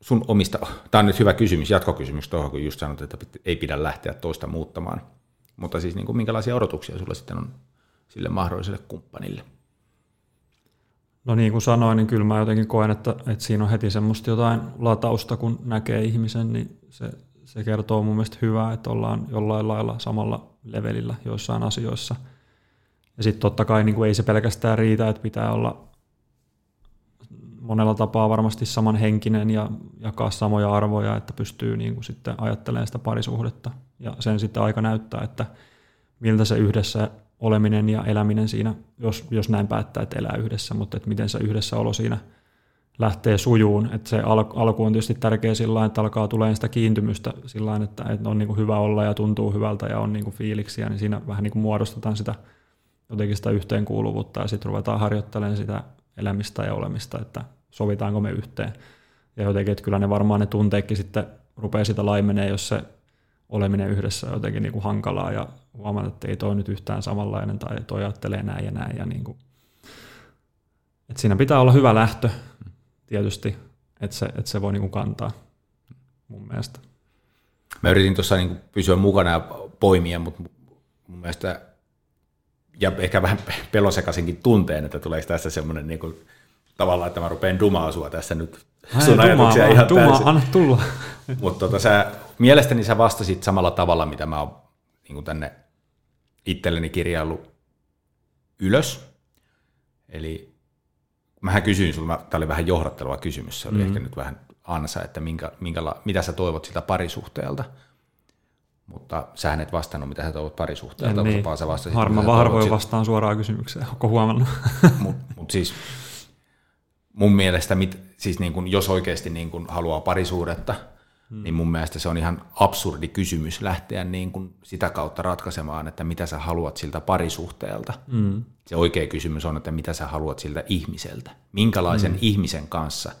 sun omista, tämä on nyt hyvä kysymys, jatkokysymys tuohon, kun just sanot, että ei pidä lähteä toista muuttamaan. Mutta siis niin kuin, minkälaisia odotuksia sulla sitten on sille mahdolliselle kumppanille? No niin kuin sanoin, niin kyllä mä jotenkin koen, että, että siinä on heti semmoista jotain latausta, kun näkee ihmisen, niin se, se kertoo mun mielestä hyvää, että ollaan jollain lailla samalla levelillä joissain asioissa. Ja sitten totta kai niin kuin ei se pelkästään riitä, että pitää olla monella tapaa varmasti samanhenkinen ja jakaa samoja arvoja, että pystyy niin kuin sitten ajattelemaan sitä parisuhdetta. Ja sen sitten aika näyttää, että miltä se yhdessä oleminen ja eläminen siinä, jos, jos näin päättää, että elää yhdessä, mutta että miten se yhdessäolo siinä lähtee sujuun. Että se al, alku on tietysti tärkeä sillä että alkaa tulemaan sitä kiintymystä sillä että, että on niin kuin hyvä olla ja tuntuu hyvältä ja on niin kuin fiiliksiä, niin siinä vähän niin kuin muodostetaan sitä jotenkin sitä yhteenkuuluvuutta ja sitten ruvetaan harjoittelemaan sitä elämistä ja olemista, että sovitaanko me yhteen. Ja jotenkin, että kyllä ne varmaan ne tunteetkin sitten rupeaa sitä laimenee, jos se oleminen yhdessä on jotenkin niin kuin hankalaa ja huomaat, että ei toi nyt yhtään samanlainen tai toi ajattelee näin ja näin. Ja niin kuin. Et siinä pitää olla hyvä lähtö tietysti, että se, että se voi niin kuin kantaa mun mielestä. Mä yritin tuossa niin pysyä mukana ja poimia, mutta mun mielestä, ja ehkä vähän pelosekaisinkin tunteen, että tuleeko tässä semmoinen niin kuin, tavallaan, että mä rupean dumaa sua tässä nyt Ai, sun dumaa, ajatuksia ihan dumaa, täysin. anna tulla. Mutta tota, sä, mielestäni sä vastasit samalla tavalla, mitä mä oon niin kuin tänne itselleni kirjaillut ylös. Eli mähän kysyin sulla, tämä oli vähän johdatteleva kysymys, se oli mm. ehkä nyt vähän ansa, että minkä, minkäla, mitä sä toivot siltä parisuhteelta. Mutta sä et vastannut, mitä sä toivot parisuhteelta, niin. vaan sä vastasit, Harma harvoin vastaan suoraan kysymykseen, onko huomannut? (laughs) Mutta mut siis mun mielestä, mit, siis niin kun, jos oikeasti niin kun haluaa parisuudetta, hmm. niin mun mielestä se on ihan absurdi kysymys lähteä niin kun sitä kautta ratkaisemaan, että mitä sä haluat siltä parisuhteelta. Hmm. Se oikea kysymys on, että mitä sä haluat siltä ihmiseltä. Minkälaisen hmm. ihmisen kanssa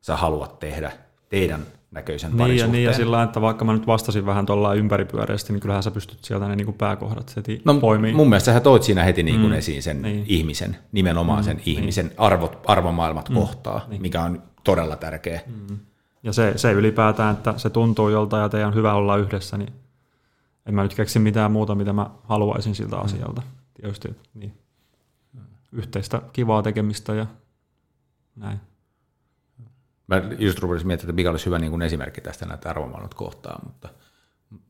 sä haluat tehdä teidän näköisen niin, ja, parisuhteen. niin ja sillä että vaikka mä nyt vastasin vähän tuolla ympäripyöreästi, niin kyllähän sä pystyt sieltä ne niin kuin pääkohdat heti No, poimiin. mun mielestä sä toit siinä heti niin kuin mm. esiin sen niin. ihmisen, nimenomaan mm, sen ihmisen niin. arvot, arvomaailmat mm. kohtaa, niin. mikä on todella tärkeä. Mm. Ja se, se ylipäätään, että se tuntuu jolta ja teidän on hyvä olla yhdessä, niin en mä nyt keksi mitään muuta, mitä mä haluaisin siltä asialta. Tietysti niin. yhteistä kivaa tekemistä ja näin. Mä just rupesin miettimään, että mikä olisi hyvä niin kuin esimerkki tästä näitä arvomaailmat kohtaa, mutta,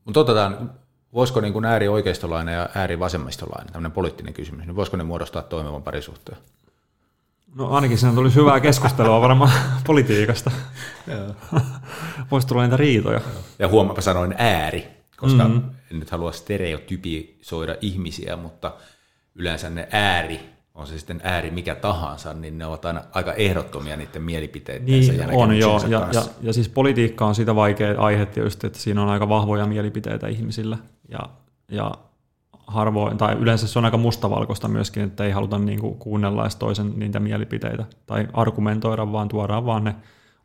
mutta otetaan, voisiko niin kuin äärioikeistolainen ja äärivasemmistolainen, tämmöinen poliittinen kysymys, niin voisiko ne muodostaa toimivan parisuhteen? No ainakin siinä tulisi hyvää keskustelua varmaan (laughs) politiikasta. (laughs) Voisi tulla niitä riitoja. Ja huomaapa sanoin ääri, koska mm-hmm. en nyt halua stereotypisoida ihmisiä, mutta yleensä ne ääri on se sitten ääri mikä tahansa, niin ne ovat aina aika ehdottomia niiden mielipiteiden niin, ja on joo, ja, ja, ja siis politiikka on sitä vaikea aihe tietysti, että siinä on aika vahvoja mielipiteitä ihmisillä, ja, ja harvoin, tai yleensä se on aika mustavalkoista myöskin, että ei haluta niin kuin kuunnella edes toisen niitä mielipiteitä, tai argumentoida, vaan tuodaan vaan ne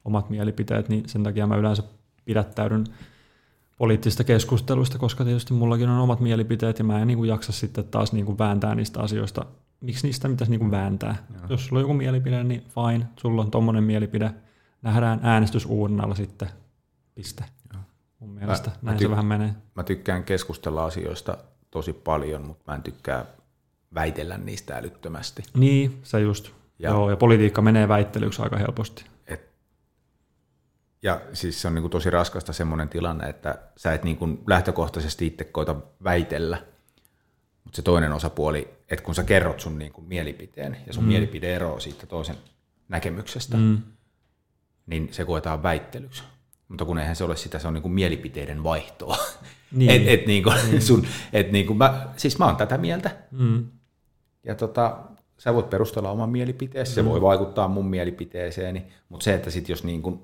omat mielipiteet, niin sen takia mä yleensä pidättäydyn poliittisista keskusteluista, koska tietysti mullakin on omat mielipiteet, ja mä en niin kuin jaksa sitten taas niin kuin vääntää niistä asioista miksi niistä pitäisi niin kuin vääntää. Joo. Jos sulla on joku mielipide, niin fine, sulla on tommonen mielipide. Nähdään äänestysuurnalla sitten, piste. Joo. Mun mielestä mä, näin mä tyk- se vähän menee. Mä tykkään keskustella asioista tosi paljon, mutta mä en tykkää väitellä niistä älyttömästi. Niin, se just. Ja, Joo, ja politiikka menee väittelyksi aika helposti. Et, ja siis se on niin kuin tosi raskasta semmoinen tilanne, että sä et niin kuin lähtökohtaisesti itse koita väitellä, mutta se toinen osapuoli, että kun sä kerrot sun niin kuin mielipiteen ja sun mm. mielipide eroaa siitä toisen näkemyksestä, mm. niin se koetaan väittelyksi. Mutta kun eihän se ole sitä, se on niin kuin mielipiteiden vaihtoa. (laughs) Niin. et, et niin kuin niin. sun, et niin kuin mä, siis mä oon tätä mieltä. Mm. Ja tota, sä voit perustella oman mielipiteesi, se mm. voi vaikuttaa mun mielipiteeseeni, mutta se, että sit jos niin kuin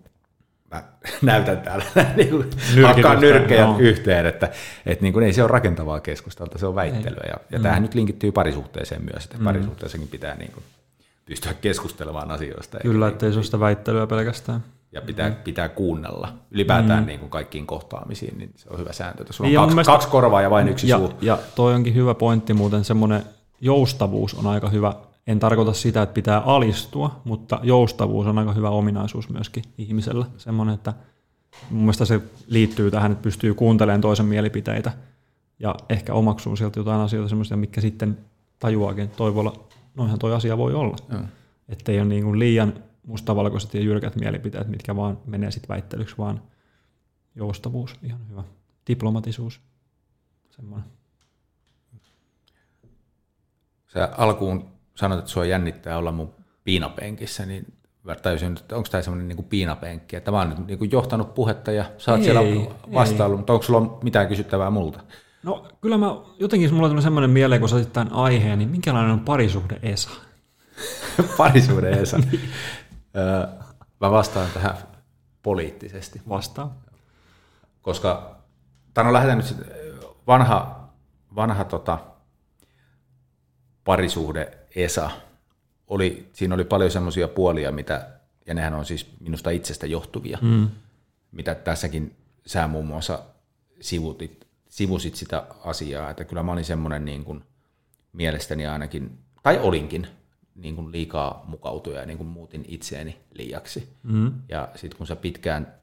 mä (laughs) näytän täällä (laughs) niin kuin hakkaan nyrkkejä no. yhteen, että, että niin kuin, ei se ole rakentavaa keskustelua, se on väittelyä. Ja, ja mm. tämähän nyt linkittyy parisuhteeseen myös, että mm. parisuhteessakin pitää niin kuin pystyä keskustelemaan asioista. Kyllä, ettei se ole sitä väittelyä pelkästään. Ja pitää, mm. pitää kuunnella ylipäätään mm. niin kuin kaikkiin kohtaamisiin, niin se on hyvä sääntö, että sulla on kaksi, mielestä, kaksi korvaa ja vain yksi ja, suu. Ja toi onkin hyvä pointti muuten, semmoinen joustavuus on aika hyvä en tarkoita sitä, että pitää alistua, mutta joustavuus on aika hyvä ominaisuus myöskin ihmisellä. Semmoinen, että mun mielestä se liittyy tähän, että pystyy kuuntelemaan toisen mielipiteitä ja ehkä omaksuu sieltä jotain asioita semmoisia, mikä sitten tajuaakin, että toi voi olla, noinhan toi asia voi olla. Mm. Että ei ole niin kuin liian mustavalkoiset ja jyrkät mielipiteet, mitkä vaan menee sitten väittelyksi, vaan joustavuus, ihan hyvä. Diplomatisuus, semmoinen. Sä alkuun sanoit, että sua jännittää olla mun piinapenkissä, niin tajusin, että onko tämä semmoinen niin piinapenkki, että mä oon nyt niin johtanut puhetta ja sä oot ei, siellä vastaillut, mutta onko sulla mitään kysyttävää multa? No kyllä mä, jotenkin mulla tuli semmoinen mieleen, kun sä tämän aiheen, niin minkälainen on parisuhde Esa? (laughs) parisuhde Esa? niin. (laughs) mä vastaan tähän poliittisesti. Vastaan. Koska, tai no lähdetään nyt vanha, vanha tota, parisuhde Esa, oli, siinä oli paljon semmoisia puolia, mitä, ja nehän on siis minusta itsestä johtuvia, mm. mitä tässäkin sä muun muassa sivutit, sivusit sitä asiaa, että kyllä mä olin semmoinen niin kuin, mielestäni ainakin, tai olinkin, niin kuin liikaa mukautuja ja niin kuin muutin itseäni liiaksi. Mm. Ja sitten kun sä pitkään,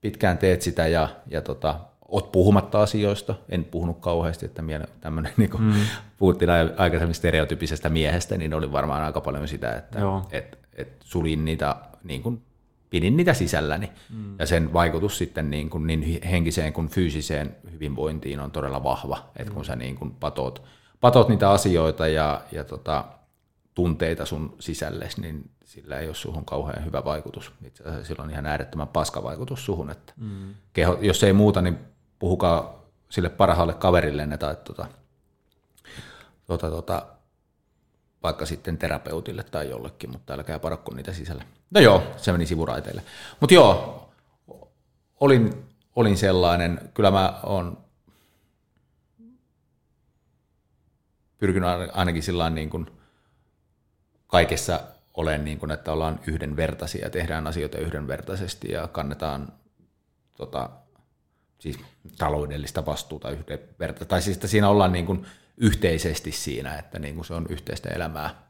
pitkään teet sitä ja, ja tota, oot puhumatta asioista, en puhunut kauheasti, että tämmöinen, niin kuin mm. (laughs) puhuttiin aikaisemmin stereotypisestä miehestä, niin oli varmaan aika paljon sitä, että et, et sulin niitä, niin kuin, pidin niitä sisälläni. Mm. Ja sen vaikutus sitten niin, kuin niin henkiseen kuin fyysiseen hyvinvointiin on todella vahva, että mm. kun sä niin kuin patot, patot niitä asioita ja, ja tota, tunteita sun sisälle, niin sillä ei ole suhun kauhean hyvä vaikutus. Itse asiassa sillä on ihan äärettömän paska vaikutus suhun. Että mm. keho, jos ei muuta, niin puhukaa sille parhaalle kaverille tai tota, tota, tota, vaikka sitten terapeutille tai jollekin, mutta älkää parakko niitä sisällä. No joo, se meni sivuraiteille. Mutta joo, olin, olin sellainen, kyllä mä oon pyrkinyt ainakin sillä niin kuin kaikessa olen niin kuin, että ollaan yhdenvertaisia, tehdään asioita yhdenvertaisesti ja kannetaan tota, siis taloudellista vastuuta yhdenvertaisesti. Tai siis että siinä ollaan niin kuin yhteisesti siinä, että niin kuin se on yhteistä elämää.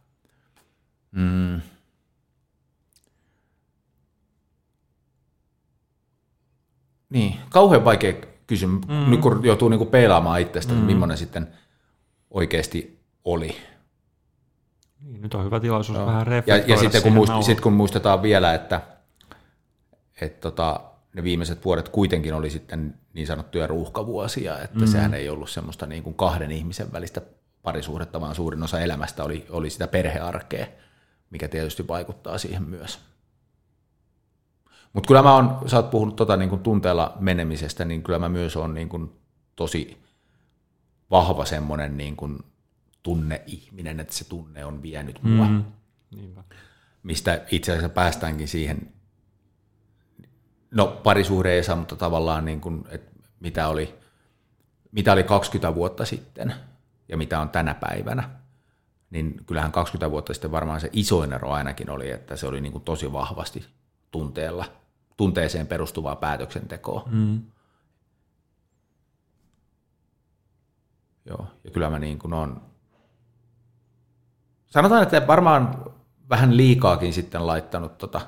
Mm. Niin, kauhean vaikea kysymys, mm. nyt kun joutuu niin kuin peilaamaan itsestä, mm. millainen sitten oikeasti oli. Nyt on hyvä tilaisuus no. vähän reflektoida Ja, ja sitten kun, muist, sit kun muistetaan vielä, että et tota, ne viimeiset vuodet kuitenkin oli sitten niin sanottuja ruuhkavuosia, että mm. sehän ei ollut semmoista niin kuin kahden ihmisen välistä parisuhdetta, vaan suurin osa elämästä oli, oli sitä perhearkea, mikä tietysti vaikuttaa siihen myös. Mutta kyllä mä oon, sä oot puhunut tota niin kuin tunteella menemisestä, niin kyllä mä myös oon niin kuin tosi vahva semmoinen niin kuin tunneihminen, että se tunne on vienyt mua. Mm. Mistä itse asiassa päästäänkin siihen No parisuhde ei saa, mutta tavallaan niin kuin, että mitä, oli, mitä oli 20 vuotta sitten ja mitä on tänä päivänä, niin kyllähän 20 vuotta sitten varmaan se isoin ero ainakin oli, että se oli niin kuin tosi vahvasti tunteella, tunteeseen perustuvaa päätöksentekoa. Mm. Joo, ja kyllä mä niin kuin on, sanotaan, että varmaan vähän liikaakin sitten laittanut tota,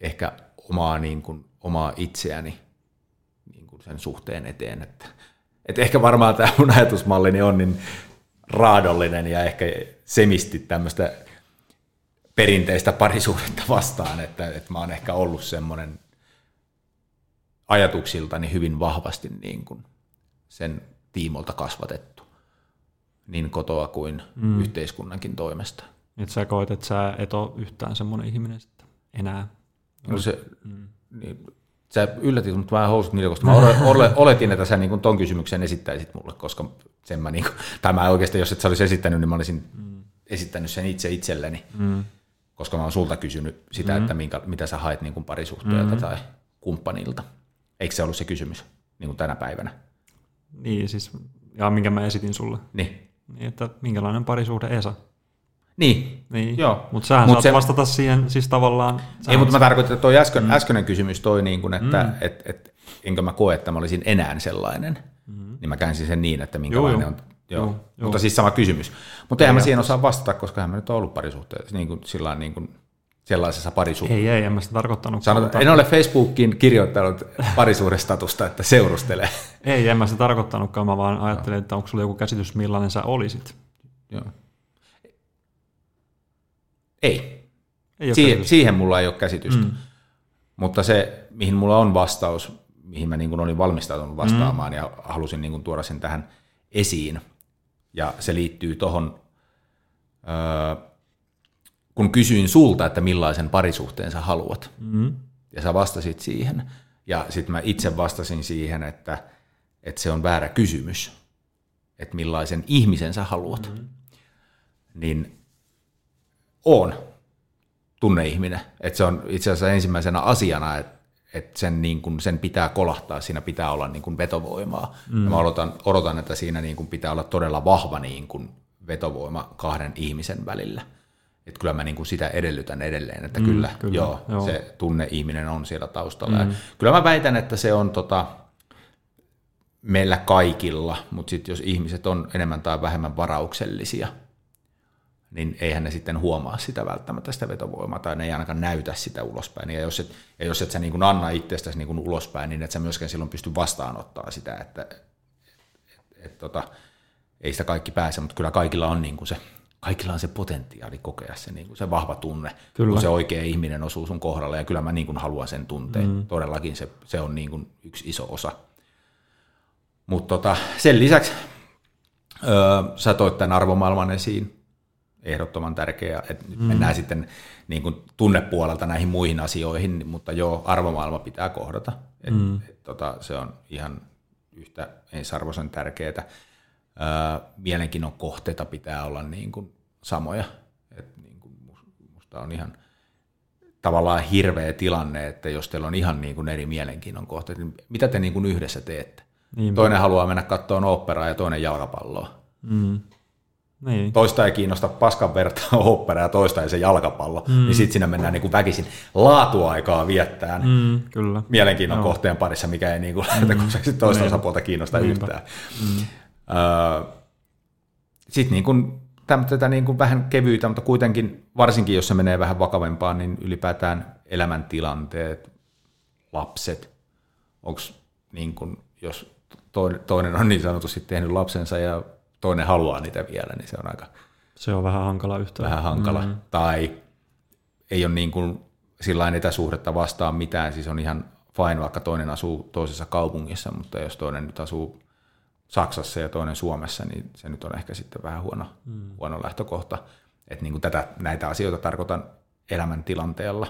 ehkä omaa, niin kuin, omaa itseäni niin kuin sen suhteen eteen. Että, että ehkä varmaan tämä mun ajatusmallini on niin raadollinen ja ehkä semisti tämmöistä perinteistä parisuhdetta vastaan, että, että mä oon ehkä ollut semmoinen ajatuksiltani hyvin vahvasti niin kuin sen tiimolta kasvatettu niin kotoa kuin mm. yhteiskunnankin toimesta. Että sä koet, että sä et ole yhtään semmoinen ihminen sitten enää No se, mm. niin, sä yllätit mut vähän housut niille, koska mä (laughs) oletin, että sä niin ton kysymyksen esittäisit mulle, koska sen mä, niin kuin, tai mä oikeasti, jos et sä olisi esittänyt, niin mä olisin mm. esittänyt sen itse itselleni, mm. koska mä oon sulta kysynyt sitä, mm. että minkä, mitä sä haet niin kuin parisuhteelta mm. tai kumppanilta. Eikö se ollut se kysymys niin kuin tänä päivänä? Niin, siis, ja minkä mä esitin sulle. Niin. Niin, että minkälainen parisuhde Esa? Niin, niin. joo. Mutta sähän Mut saat se, vastata siihen siis tavallaan... Ei, mutta mä tarkoitan, että toi äsken, mm. äskeinen kysymys toi niin kuin, että mm. et, et, enkä mä koe, että mä olisin enää sellainen. Mm. Niin mä käänsin sen niin, että minkälainen joo, on... Joo. Joo, joo. Mutta siis sama kysymys. Mutta eihän mä siihen osaa vastata, koska hän mä nyt on ollut parisuhteessa, niin kuin, sillä niin kuin, sellaisessa parisuhteessa. Ei, ei, en mä sitä tarkoittanut. Sanot, en ole Facebookiin kirjoittanut parisuudestatusta, että seurustele. (laughs) ei, en mä sitä tarkoittanutkaan, mä vaan ajattelin, että onko sulla joku käsitys, millainen sä olisit. Joo. Ei. ei siihen, siihen mulla ei ole käsitystä. Mm. Mutta se, mihin mulla on vastaus, mihin mä niin kuin olin valmistautunut vastaamaan mm. ja halusin niin kuin tuoda sen tähän esiin. Ja se liittyy tuohon, kun kysyin sulta, että millaisen parisuhteen sä haluat. Mm. Ja sä vastasit siihen. Ja sitten mä itse vastasin siihen, että, että se on väärä kysymys, että millaisen ihmisen sä haluat. Mm. Niin on tunneihminen. Että se on itse asiassa ensimmäisenä asiana, että et sen, niin kun, sen pitää kolahtaa, siinä pitää olla niin kun vetovoimaa. Mm. Ja mä odotan, odotan, että siinä niin kun pitää olla todella vahva niin kun vetovoima kahden ihmisen välillä. Että kyllä mä niin kuin sitä edellytän edelleen, että mm, kyllä, kyllä joo, joo, se tunneihminen on siellä taustalla. Mm. Ja kyllä mä väitän, että se on tota, meillä kaikilla, mutta sitten jos ihmiset on enemmän tai vähemmän varauksellisia – niin eihän ne sitten huomaa sitä välttämättä sitä vetovoimaa, tai ne ei ainakaan näytä sitä ulospäin. Ja jos et, ja jos et sä niin kuin anna itsestäsi niin kuin ulospäin, niin et sä myöskään silloin pysty vastaanottaa sitä, että et, et, et, tota, ei sitä kaikki pääse, mutta kyllä kaikilla on niin kuin se kaikilla on se potentiaali kokea se, niin kuin se vahva tunne, kyllä. kun se oikea ihminen osuu sun kohdalle, ja kyllä mä niin kuin haluan sen tunteen. Mm. Todellakin se, se on niin kuin yksi iso osa. Mutta tota, sen lisäksi öö, sä toit tämän arvomaailman esiin, ehdottoman tärkeä, että mm. mennään sitten niin kuin tunnepuolelta näihin muihin asioihin, mutta joo, arvomaailma pitää kohdata. Et, mm. et, tota, se on ihan yhtä ensiarvoisen tärkeää mielenkiinnon kohteita pitää olla niin kuin samoja. Et niin kuin musta on ihan tavallaan hirveä tilanne, että jos teillä on ihan niin kuin eri mielenkiinnon kohteet, niin mitä te niin kuin yhdessä teette? Niin, toinen haluaa mennä katsomaan operaa ja toinen jalkapalloa. Mm. Niin. Toista ei kiinnosta paskan verta (laughs) opera ja toista ei se jalkapallo, mm. niin sitten siinä mennään niin kuin väkisin laatuaikaa viettään mm, kyllä. mielenkiinnon no. kohteen parissa, mikä ei niin kuin, mm. (laughs) toista niin. osapuolta kiinnosta Niinpä. yhtään. Mm. Sitten niin kuin, tätä niin kuin vähän kevyitä, mutta kuitenkin, varsinkin jos se menee vähän vakavempaan, niin ylipäätään elämäntilanteet, lapset, onko niin kuin, jos toinen on niin sanotusti tehnyt lapsensa ja toinen haluaa niitä vielä, niin se on aika... Se on vähän hankala yhtään. Vähän hankala. Mm. Tai ei ole niin kuin sillä etäsuhdetta vastaan mitään, siis on ihan fine, vaikka toinen asuu toisessa kaupungissa, mutta jos toinen nyt asuu Saksassa ja toinen Suomessa, niin se nyt on ehkä sitten vähän huono, mm. huono lähtökohta. Että niin kuin tätä, näitä asioita tarkoitan elämäntilanteella.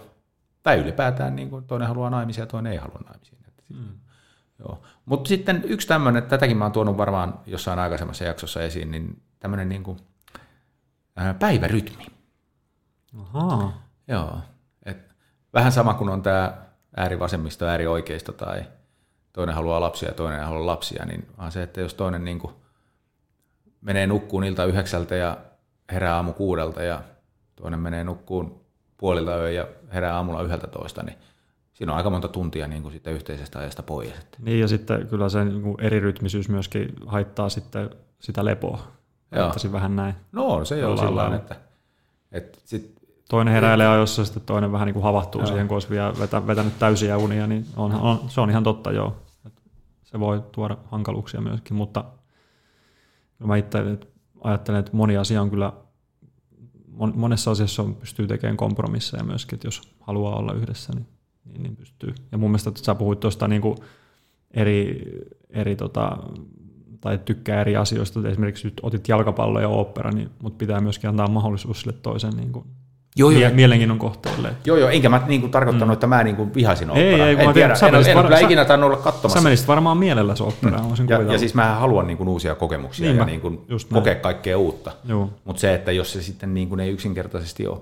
Tai ylipäätään niin kuin toinen haluaa naimisia ja toinen ei halua naimisia. Mm. Joo. Mutta sitten yksi tämmöinen, tätäkin mä oon tuonut varmaan jossain aikaisemmassa jaksossa esiin, niin tämmöinen niin kuin, äh, päivärytmi. Ahaa. Joo. Et vähän sama kuin on tämä äärivasemmisto, äärioikeisto tai – toinen haluaa lapsia ja toinen ei halua lapsia, niin vaan se, että jos toinen niin kuin menee nukkuun ilta yhdeksältä ja herää aamu kuudelta ja toinen menee nukkuun puolilta yö ja herää aamulla yhdeltä toista, niin siinä on aika monta tuntia niin kuin sitten yhteisestä ajasta pois. Niin ja sitten kyllä se niin kuin eri rytmisyys myöskin haittaa sitten sitä lepoa. Joo. vähän näin. No se on sillä että, että sit, toinen heräilee ajoissa, sitten toinen vähän niin kuin havahtuu joo. siihen, kun olisi vielä vetä, vetänyt täysiä unia, niin on, on, se on ihan totta, joo se voi tuoda hankaluuksia myöskin, mutta mä itse ajattelen, että moni asia on kyllä, monessa asiassa on, pystyy tekemään kompromisseja myöskin, että jos haluaa olla yhdessä, niin, niin, niin pystyy. Ja mun mielestä että sä puhuit tuosta niin eri, eri tota, tai tykkää eri asioista, esimerkiksi nyt otit jalkapallo ja opera, niin, mutta pitää myöskin antaa mahdollisuus sille toisen niin kuin, joo, joo. mielenkiinnon kohteelle. Joo, joo, enkä mä niin kuin, tarkoittanut, mm. että mä niin kuin, vihasin operaa. Ei, ei, en tiedä, sä en, en, en kyllä ikinä tainnut olla katsomassa. Sä menisit varmaan mielellä se operaa. Mm. Ja, ja siis mä haluan niin kuin, uusia kokemuksia niin ja niin kuin, kokea kaikkea uutta. Mutta se, että jos se sitten niin kuin, ei yksinkertaisesti ole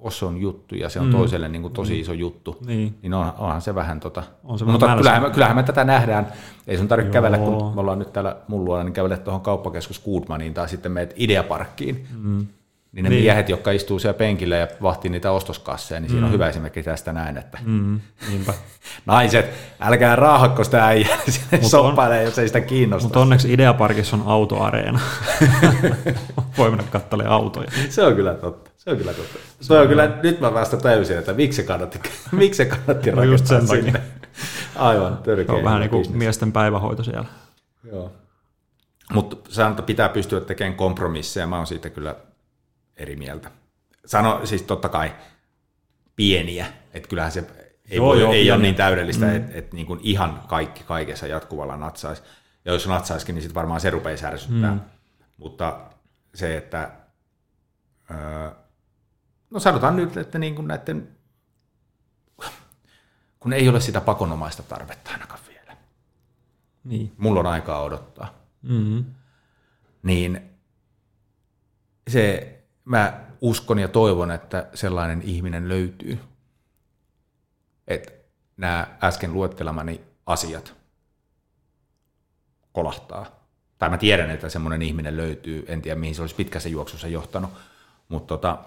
Osson juttu ja se on mm. toiselle niin kuin tosi mm. iso juttu, niin, niin on, onhan se vähän tota. On se Mutta vähän kyllähän, me, kyllähän me tätä nähdään. Ei sun tarvitse kävellä, kun me ollaan nyt täällä mun luona, niin kävele tuohon kauppakeskus Goodmaniin tai sitten meet Ideaparkkiin. Mm niin ne niin. miehet, jotka istuu siellä penkillä ja vahtii niitä ostoskasseja, niin mm. siinä on mm. hyvä esimerkki tästä näin, että mm. (laughs) naiset, älkää raahakko sitä äijää (laughs) soppailee, jos ei sitä kiinnosta. Mutta onneksi Ideaparkissa on autoareena. (laughs) Voi mennä katselemaan autoja. Se on kyllä totta. Se on kyllä totta. Se on, on kyllä, nyt mä vasta täysin, että miksi se kannatti, miksi se kannatti no rakentaa no sinne. Aivan, törkeä. Se on vähän niin kuin miesten päivähoito siellä. Joo. Mutta se pitää pystyä tekemään kompromisseja. Mä oon siitä kyllä eri mieltä. Sano siis totta kai pieniä, että kyllähän se ei, joo, voi, joo, ei ole niin täydellistä, mm. että et niin kuin ihan kaikki kaikessa jatkuvalla natsaisi. Ja jos natsaisikin, niin sitten varmaan se rupeaa ärsyttää. Mm. Mutta se, että öö, no sanotaan nyt, että niin kuin näiden, kun ei ole sitä pakonomaista tarvetta ainakaan vielä. Niin. Mulla on aikaa odottaa. Mm-hmm. Niin se mä uskon ja toivon, että sellainen ihminen löytyy. Että nämä äsken luettelemani asiat kolahtaa. Tai mä tiedän, että semmoinen ihminen löytyy, en tiedä mihin se olisi pitkässä juoksussa johtanut, mutta tota,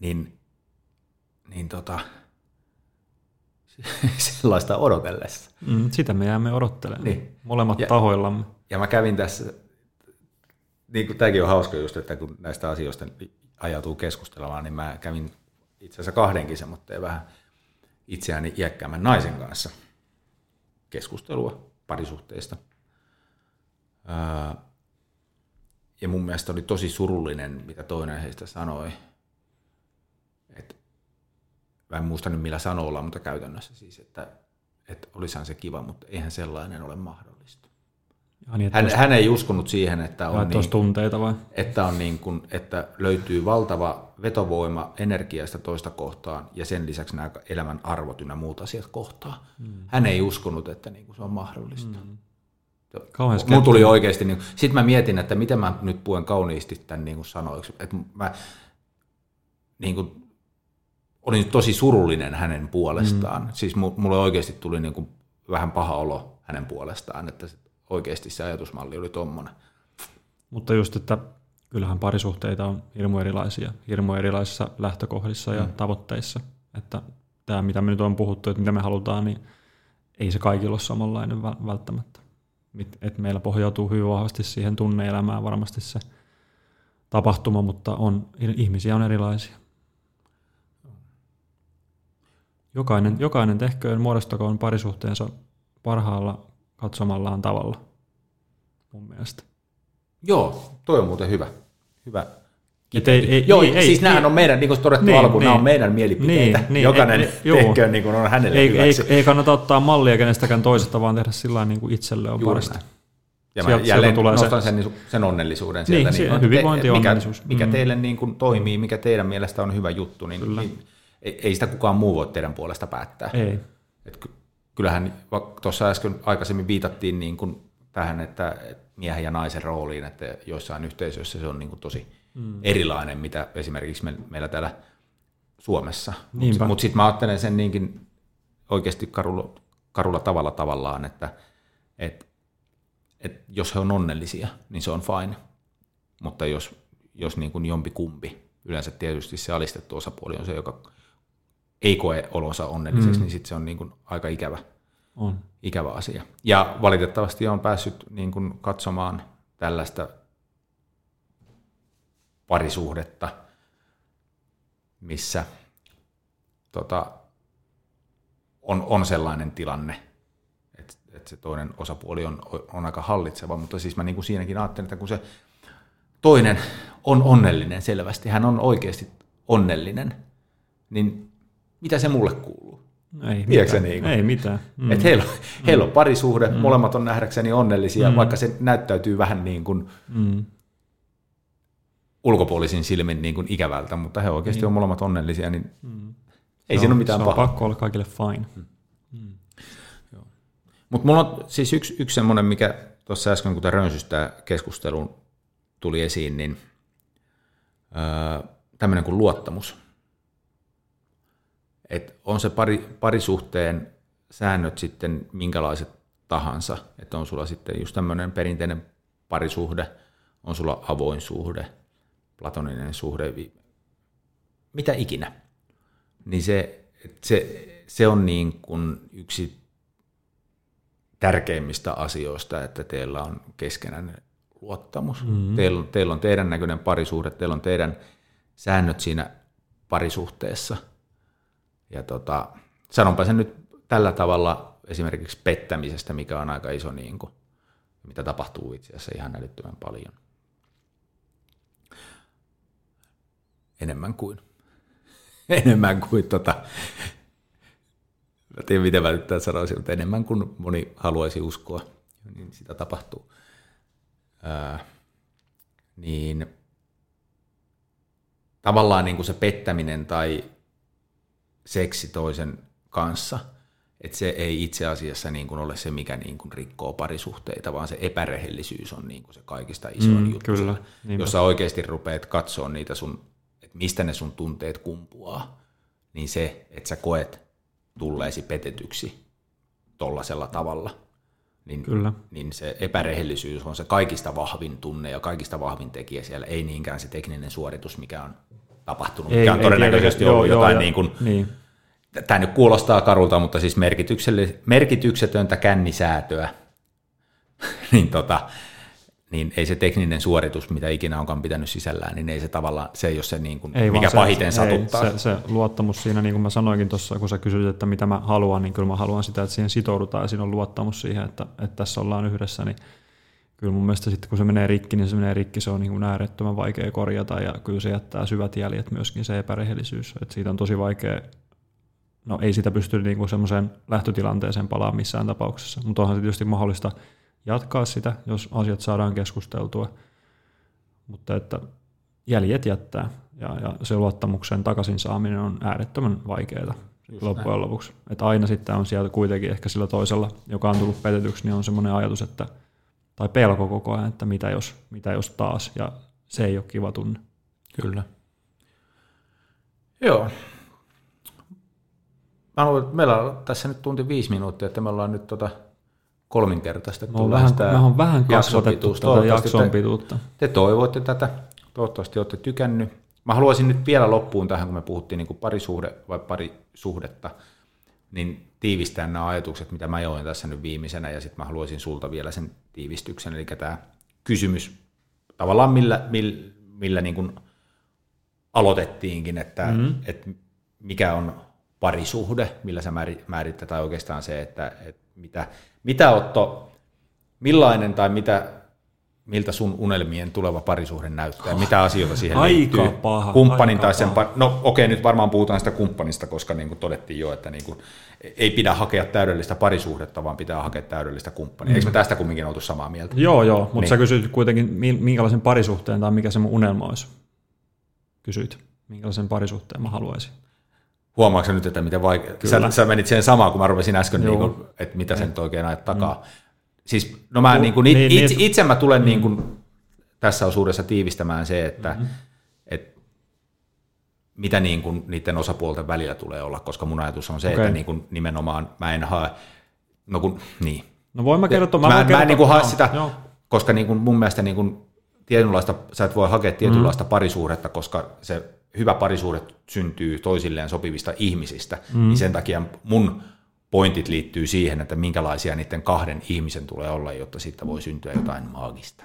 niin, niin tota, (laughs) sellaista odotellessa. Mm, sitä me jäämme odottelemaan, niin. molemmat ja, tahoillamme. Ja mä kävin tässä niin kuin tämäkin on hauska just, että kun näistä asioista ajautuu keskustelemaan, niin mä kävin itse asiassa kahdenkin semmoitteen vähän itseäni iäkkäämmän naisen kanssa keskustelua parisuhteista. Ja mun mielestä oli tosi surullinen, mitä toinen heistä sanoi. Et, mä en muista nyt millä sanoilla, mutta käytännössä siis, että, että olisihan se kiva, mutta eihän sellainen ole mahdollista. Niin, hän, hän ei uskonut siihen, että on, niin, tunteita vai? Että, on niin kuin, että löytyy valtava vetovoima energiasta toista kohtaan ja sen lisäksi nämä elämän arvot ynnä muut asiat kohtaa. Hmm. Hän ei uskonut, että niin kuin se on mahdollista. Hmm. Mun tuli oikeasti, niin, sitten mä mietin, että miten mä nyt puen kauniisti tämän niin kuin sanoiksi. Että mä niin kuin, olin tosi surullinen hänen puolestaan. Mm. Siis mulle oikeasti tuli niin kuin vähän paha olo hänen puolestaan, että oikeasti se ajatusmalli oli tommonen. Mutta just, että kyllähän parisuhteita on hirmu erilaisia, hirmu erilaisissa lähtökohdissa ja mm. tavoitteissa. Että tämä, mitä me nyt on puhuttu, että mitä me halutaan, niin ei se kaikilla ole samanlainen välttämättä. Et meillä pohjautuu hyvin vahvasti siihen tunneelämään varmasti se tapahtuma, mutta on, ihmisiä on erilaisia. Jokainen, jokainen tehköön muodostakoon parisuhteensa parhaalla katsomallaan tavalla, mun mielestä. Joo, toi on muuten hyvä. Hyvä. Et ei, ei, Joo, ei, siis ei, nämähän on meidän, niin kuin todettu niin, alkuun, niin, nämä on meidän mielipiteitä. Niin, niin, Jokainen tehköön niin kuin on hänelle ei, hyväksi. Ei, ei kannata ottaa mallia kenestäkään toisesta, vaan tehdä sillä niin kuin itselle on Juuri parasta. Näin. Ja sieltä, jälleen tulee nostan se. sen, sen onnellisuuden sieltä. Niin, niin, hyvinvointi te, mikä, mikä mm. teille niin kuin toimii, mikä teidän mielestä on hyvä juttu, niin, Kyllä. niin ei, ei sitä kukaan muu voi teidän puolesta päättää. Ei. Et kyllähän tuossa äsken aikaisemmin viitattiin niin kuin tähän, että, miehen ja naisen rooliin, että joissain yhteisöissä se on niin kuin tosi mm. erilainen, mitä esimerkiksi me, meillä täällä Suomessa. Mutta mut sitten mä ajattelen sen niinkin oikeasti karulla, karulla tavalla tavallaan, että et, et jos he on onnellisia, niin se on fine. Mutta jos, jos niin kuin jompi kumpi, yleensä tietysti se alistettu osapuoli on se, joka ei koe olonsa onnelliseksi, mm. niin sitten se on niin kuin aika ikävä, on. ikävä asia. Ja valitettavasti on päässyt niin kuin katsomaan tällaista parisuhdetta, missä tota, on, on sellainen tilanne, että, että se toinen osapuoli on, on aika hallitseva, mutta siis mä niin kuin siinäkin ajattelen, että kun se toinen on onnellinen selvästi, hän on oikeasti onnellinen, niin mitä se mulle kuuluu? Ei mitään. Niin Ei mitään. Mm. Et heillä, heillä on parisuhde, mm. molemmat on nähdäkseni onnellisia, mm. vaikka se näyttäytyy vähän niin kuin mm. ulkopuolisin silmin niin kuin ikävältä, mutta he oikeasti niin. on molemmat onnellisia, niin mm. ei se siinä ole mitään se pahaa. on pakko olla kaikille fine. Mm. Mm. Mutta mulla on siis yksi, yksi semmoinen, mikä tuossa äsken, kun rönsystä keskusteluun tuli esiin, niin öö, tämmöinen kuin luottamus että on se pari, parisuhteen säännöt sitten minkälaiset tahansa, että on sulla sitten just tämmöinen perinteinen parisuhde, on sulla avoin suhde, platoninen suhde, mitä ikinä, niin se, se, se on niin kuin yksi tärkeimmistä asioista, että teillä on keskenään luottamus. Mm-hmm. Teillä, teillä on teidän näköinen parisuhde, teillä on teidän säännöt siinä parisuhteessa – ja tota, sanonpa sen nyt tällä tavalla esimerkiksi pettämisestä, mikä on aika iso, niin kuin, mitä tapahtuu itse asiassa ihan älyttömän paljon. Enemmän kuin, (laughs) enemmän kuin tota, mä tiedän miten mä nyt tämän sanoisin, mutta enemmän kuin moni haluaisi uskoa, niin sitä tapahtuu. Ää, niin tavallaan niin kuin se pettäminen tai seksi toisen kanssa, että se ei itse asiassa niin kuin ole se, mikä niin kuin rikkoo parisuhteita, vaan se epärehellisyys on niin kuin se kaikista isoin mm, juttu. Kyllä, jos sä oikeasti rupeat katsoa niitä sun, että mistä ne sun tunteet kumpuaa, niin se, että sä koet tulleesi petetyksi tollasella tavalla, niin, Kyllä. niin se epärehellisyys on se kaikista vahvin tunne ja kaikista vahvin tekijä siellä, ei niinkään se tekninen suoritus, mikä on tapahtunut, ei, mikä on todennäköisesti ollut joo, jotain joo, niin kuin, niin. tämä nyt kuulostaa karulta, mutta siis merkityksetöntä kännisäätöä, (laughs) niin tota, niin ei se tekninen suoritus, mitä ikinä onkaan pitänyt sisällään, niin ei se tavallaan, se ei ole se, niin kuin, Ei mikä se, pahiten se, ei, satuttaa. Se, se luottamus siinä, niin kuin mä sanoinkin tuossa, kun sä kysyit, että mitä mä haluan, niin kyllä mä haluan sitä, että siihen sitoudutaan ja siinä on luottamus siihen, että, että tässä ollaan yhdessä, niin kyllä mun mielestä sitten kun se menee rikki, niin se menee rikki, se on niin kuin äärettömän vaikea korjata ja kyllä se jättää syvät jäljet myöskin se epärehellisyys, että siitä on tosi vaikea, no ei sitä pysty niin kuin semmoiseen lähtötilanteeseen palaa missään tapauksessa, mutta onhan se tietysti mahdollista jatkaa sitä, jos asiat saadaan keskusteltua, mutta että jäljet jättää ja, ja se luottamuksen takaisin saaminen on äärettömän vaikeaa loppujen lopuksi. Että aina sitten on sieltä kuitenkin ehkä sillä toisella, joka on tullut petetyksi, niin on semmoinen ajatus, että tai pelko koko ajan, että mitä jos, mitä jos taas, ja se ei ole kiva tunne. Kyllä. Joo. Mä luulen, että meillä on tässä nyt tunti viisi minuuttia, että me ollaan nyt tota kolminkertaistettu. Me on vähän, me on vähän kasvatettu tätä jakson te- pituutta. Te toivoitte tätä, toivottavasti olette tykännyt. Mä haluaisin nyt vielä loppuun tähän, kun me puhuttiin niin kuin parisuhde vai parisuhdetta, niin tiivistää nämä ajatukset, mitä mä join tässä nyt viimeisenä, ja sitten mä haluaisin sulta vielä sen tiivistyksen, eli tämä kysymys, tavallaan millä, millä, millä niin kuin aloitettiinkin, että, mm-hmm. että mikä on parisuhde, millä sä määri- määrittää, tai oikeastaan se, että, että mitä, mitä Otto, millainen tai mitä, miltä sun unelmien tuleva parisuhde näyttää, mitä asioita siihen Aika liittyy. paha, Kumppanin aika tai sen, paha. par- no okei, nyt varmaan puhutaan sitä kumppanista, koska niin kuin todettiin jo, että niin kuin, ei pidä hakea täydellistä parisuhdetta, vaan pitää hakea täydellistä kumppania. Mm. Eikö me tästä kumminkin oltu samaa mieltä? Joo, joo, mutta Niin. niin. sä kysyit kuitenkin, mi- minkälaisen parisuhteen tai mikä se mun unelma olisi. Kysyit, minkälaisen parisuhteen mä haluaisin. Huomaatko nyt, että miten vaikea? Sä, sä menit siihen samaan, kun mä rupesin äsken, niin kuin, että mitä sen nyt oikein ajat takaa. Mm. Siis, no mä niin kuin, niin, it, niin, itse, että- itse mä tulen niin kuin, tässä osuudessa tiivistämään se, että mm-hmm. et, mitä niin kuin, niiden osapuolten välillä tulee olla, koska mun ajatus on se, Okei. että niin kuin, nimenomaan mä en hae, no kun, niin. No voin mä kertoa. Mä, mä, voin mä kertoa, en niin kuin hae sitä, Joo. koska niin kuin mun mielestä niin kuin tietynlaista, sä et voi hakea tietynlaista mm. parisuhdetta, koska se hyvä parisuhde syntyy toisilleen sopivista ihmisistä, mm. niin sen takia mun pointit liittyy siihen, että minkälaisia niiden kahden ihmisen tulee olla, jotta siitä voi syntyä jotain maagista.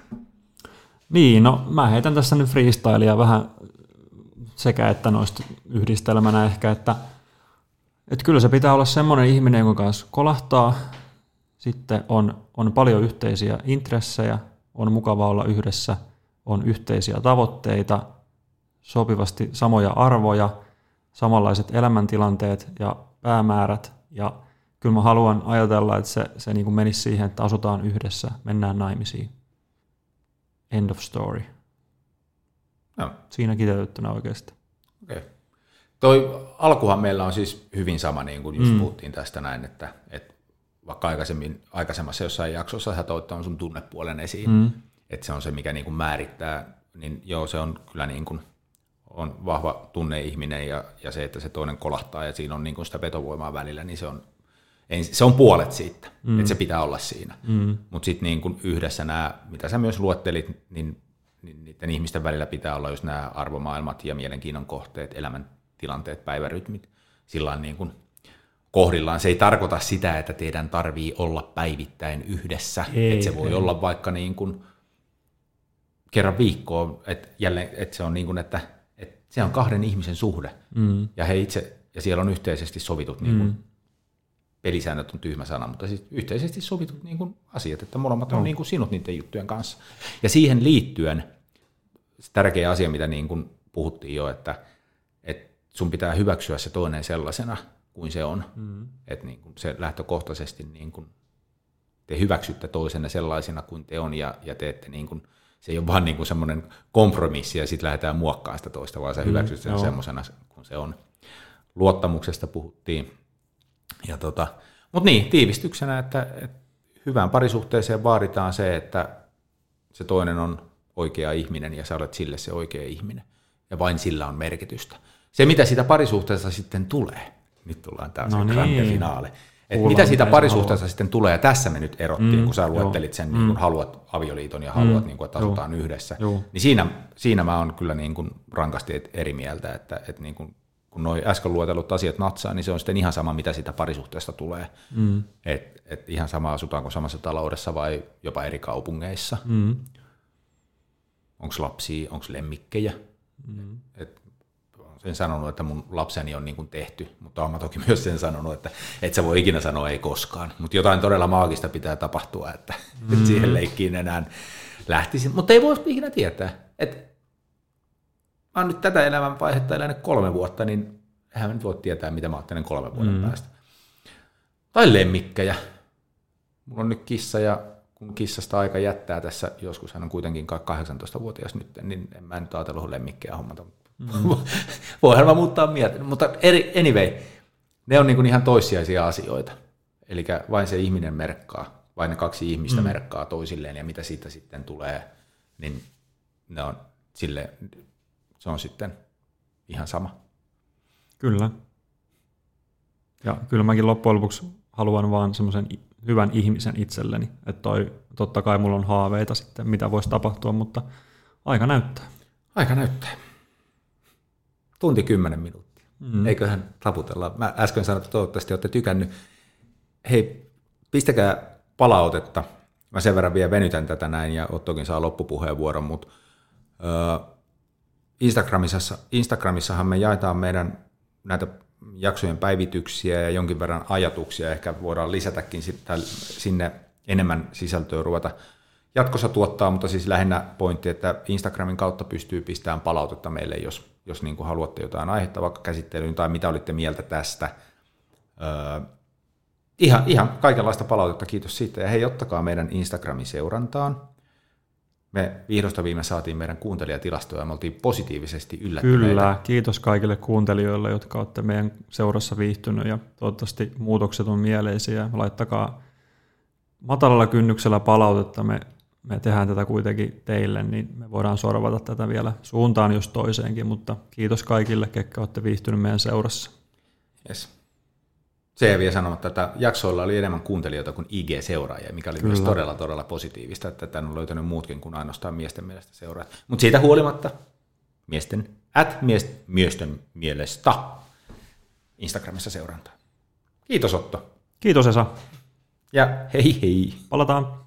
Niin, no mä heitän tässä nyt freestylia vähän sekä että noista yhdistelmänä ehkä, että, että kyllä se pitää olla semmoinen ihminen, jonka kanssa kolahtaa, sitten on, on paljon yhteisiä intressejä, on mukava olla yhdessä, on yhteisiä tavoitteita, sopivasti samoja arvoja, samanlaiset elämäntilanteet ja päämäärät ja kyllä mä haluan ajatella, että se, se niin kuin menisi siihen, että asutaan yhdessä, mennään naimisiin. End of story. No, Siinä kiteytettynä oikeasti. okay. Toi alkuhan meillä on siis hyvin sama, niin kuin just mm. puhuttiin tästä näin, että, että vaikka aikaisemmin, aikaisemmassa jossain jaksossa sä toit on sun tunnepuolen esiin, mm. että se on se, mikä niin kuin määrittää, niin joo, se on kyllä niin kuin, on vahva tunneihminen ja, ja se, että se toinen kolahtaa ja siinä on niin kuin sitä vetovoimaa välillä, niin se on, ei, se on puolet siitä, mm. että se pitää olla siinä. Mm. Mutta sitten niin kuin yhdessä nämä, mitä sä myös luettelit, niin, niin niiden ihmisten välillä pitää olla just nämä arvomaailmat ja mielenkiinnon kohteet, elämäntilanteet, päivärytmit, sillä niin kuin kohdillaan. Se ei tarkoita sitä, että teidän tarvii olla päivittäin yhdessä, Ei, että se voi ei. olla vaikka niin kuin kerran viikkoon, että jälleen, että se on niin kuin, että, että se on kahden ihmisen suhde, mm. ja he itse, ja siellä on yhteisesti sovitut niin kuin, mm. Pelisäännöt on tyhmä sana, mutta siis yhteisesti sovitut niin kuin asiat, että molemmat on niin kuin sinut niiden juttujen kanssa. Ja siihen liittyen se tärkeä asia, mitä niin kuin puhuttiin jo, että, että sun pitää hyväksyä se toinen sellaisena kuin se on. Mm. Että niin kuin se lähtökohtaisesti niin kuin te hyväksytte toisenne sellaisena kuin te on ja, ja teette niin kuin, se ei ole vaan niin kuin semmoinen kompromissi ja sitten lähdetään muokkaamaan sitä toista, vaan sä hyväksyt sen joo. semmoisena kuin se on. Luottamuksesta puhuttiin. Ja tota, Mutta niin, tiivistyksenä, että, että hyvään parisuhteeseen vaaditaan se, että se toinen on oikea ihminen ja sä olet sille se oikea ihminen. Ja vain sillä on merkitystä. Se, mitä siitä parisuhteesta sitten tulee, nyt tullaan taas No niin. finaale. Et mitä siitä parisuhteesta sitten tulee, ja tässä me nyt erottiin, mm, kun sä luettelit sen, niin kun haluat avioliiton ja haluat, mm, niin kun, että asutaan joo, yhdessä, joo. niin siinä, siinä mä oon kyllä niin kuin rankasti eri mieltä, että, että niin kuin, kun noi äsken luetellut asiat natsaa, niin se on sitten ihan sama, mitä siitä parisuhteesta tulee. Mm. Et, et ihan sama, asutaanko samassa taloudessa vai jopa eri kaupungeissa. Mm. onko lapsia, onko lemmikkejä. Mm. Et sen sanonut, että mun lapseni on niin kuin tehty, mutta olen toki myös sen sanonut, että et sä voi ikinä sanoa ei koskaan. Mutta jotain todella maagista pitää tapahtua, että mm. (laughs) siihen leikkiin enää lähtisin. Mutta ei voi ikinä tietää. Et mä oon nyt tätä elämänvaihetta elänyt kolme vuotta, niin eihän nyt voi tietää, mitä mä ajattelen kolme vuoden mm. päästä. Tai lemmikkejä. Mulla on nyt kissa ja kun kissasta aika jättää tässä, joskus hän on kuitenkin 18-vuotias nyt, niin en mä nyt ajatellut lemmikkejä hommata. Mm. (laughs) Voihan mä muuttaa mieltä. Mutta eri, anyway, ne on niin kuin ihan toissijaisia asioita. Eli vain se ihminen merkkaa, vain ne kaksi ihmistä mm. merkkaa toisilleen ja mitä siitä sitten tulee, niin ne on sille, se on sitten ihan sama. Kyllä. Ja kyllä mäkin loppujen lopuksi haluan vaan semmoisen hyvän ihmisen itselleni. Että toi, totta kai mulla on haaveita sitten, mitä voisi tapahtua, mutta aika näyttää. Aika näyttää. Tunti kymmenen minuuttia. Mm. Eiköhän taputella. Mä äsken sanoin, että toivottavasti olette tykännyt. Hei, pistäkää palautetta. Mä sen verran vielä venytän tätä näin ja Ottokin saa loppupuheenvuoron, mutta öö, Instagramissa, Instagramissahan me jaetaan meidän näitä jaksojen päivityksiä ja jonkin verran ajatuksia. Ehkä voidaan lisätäkin sinne enemmän sisältöä ruveta jatkossa tuottaa, mutta siis lähinnä pointti, että Instagramin kautta pystyy pistämään palautetta meille, jos, jos niin kuin haluatte jotain aihetta vaikka käsittelyyn tai mitä olitte mieltä tästä. Öö, ihan, ihan kaikenlaista palautetta, kiitos siitä. Ja hei, ottakaa meidän Instagramin seurantaan me vihdosta viime saatiin meidän kuuntelijatilastoja ja me oltiin positiivisesti yllättyneitä. Kyllä, kiitos kaikille kuuntelijoille, jotka olette meidän seurassa viihtynyt ja toivottavasti muutokset on mieleisiä. Laittakaa matalalla kynnyksellä palautetta, me, me tehdään tätä kuitenkin teille, niin me voidaan sorvata tätä vielä suuntaan jos toiseenkin, mutta kiitos kaikille, ketkä olette viihtynyt meidän seurassa. Yes se vielä sanomatta, että jaksoilla oli enemmän kuuntelijoita kuin IG-seuraajia, mikä oli Kyllä. myös todella, todella positiivista, että tämän on löytänyt muutkin kuin ainoastaan miesten mielestä seuraajat. Mutta siitä huolimatta, miesten, at miest, miesten mielestä Instagramissa seurantaa. Kiitos Otto. Kiitos Esa. Ja hei hei. Palataan.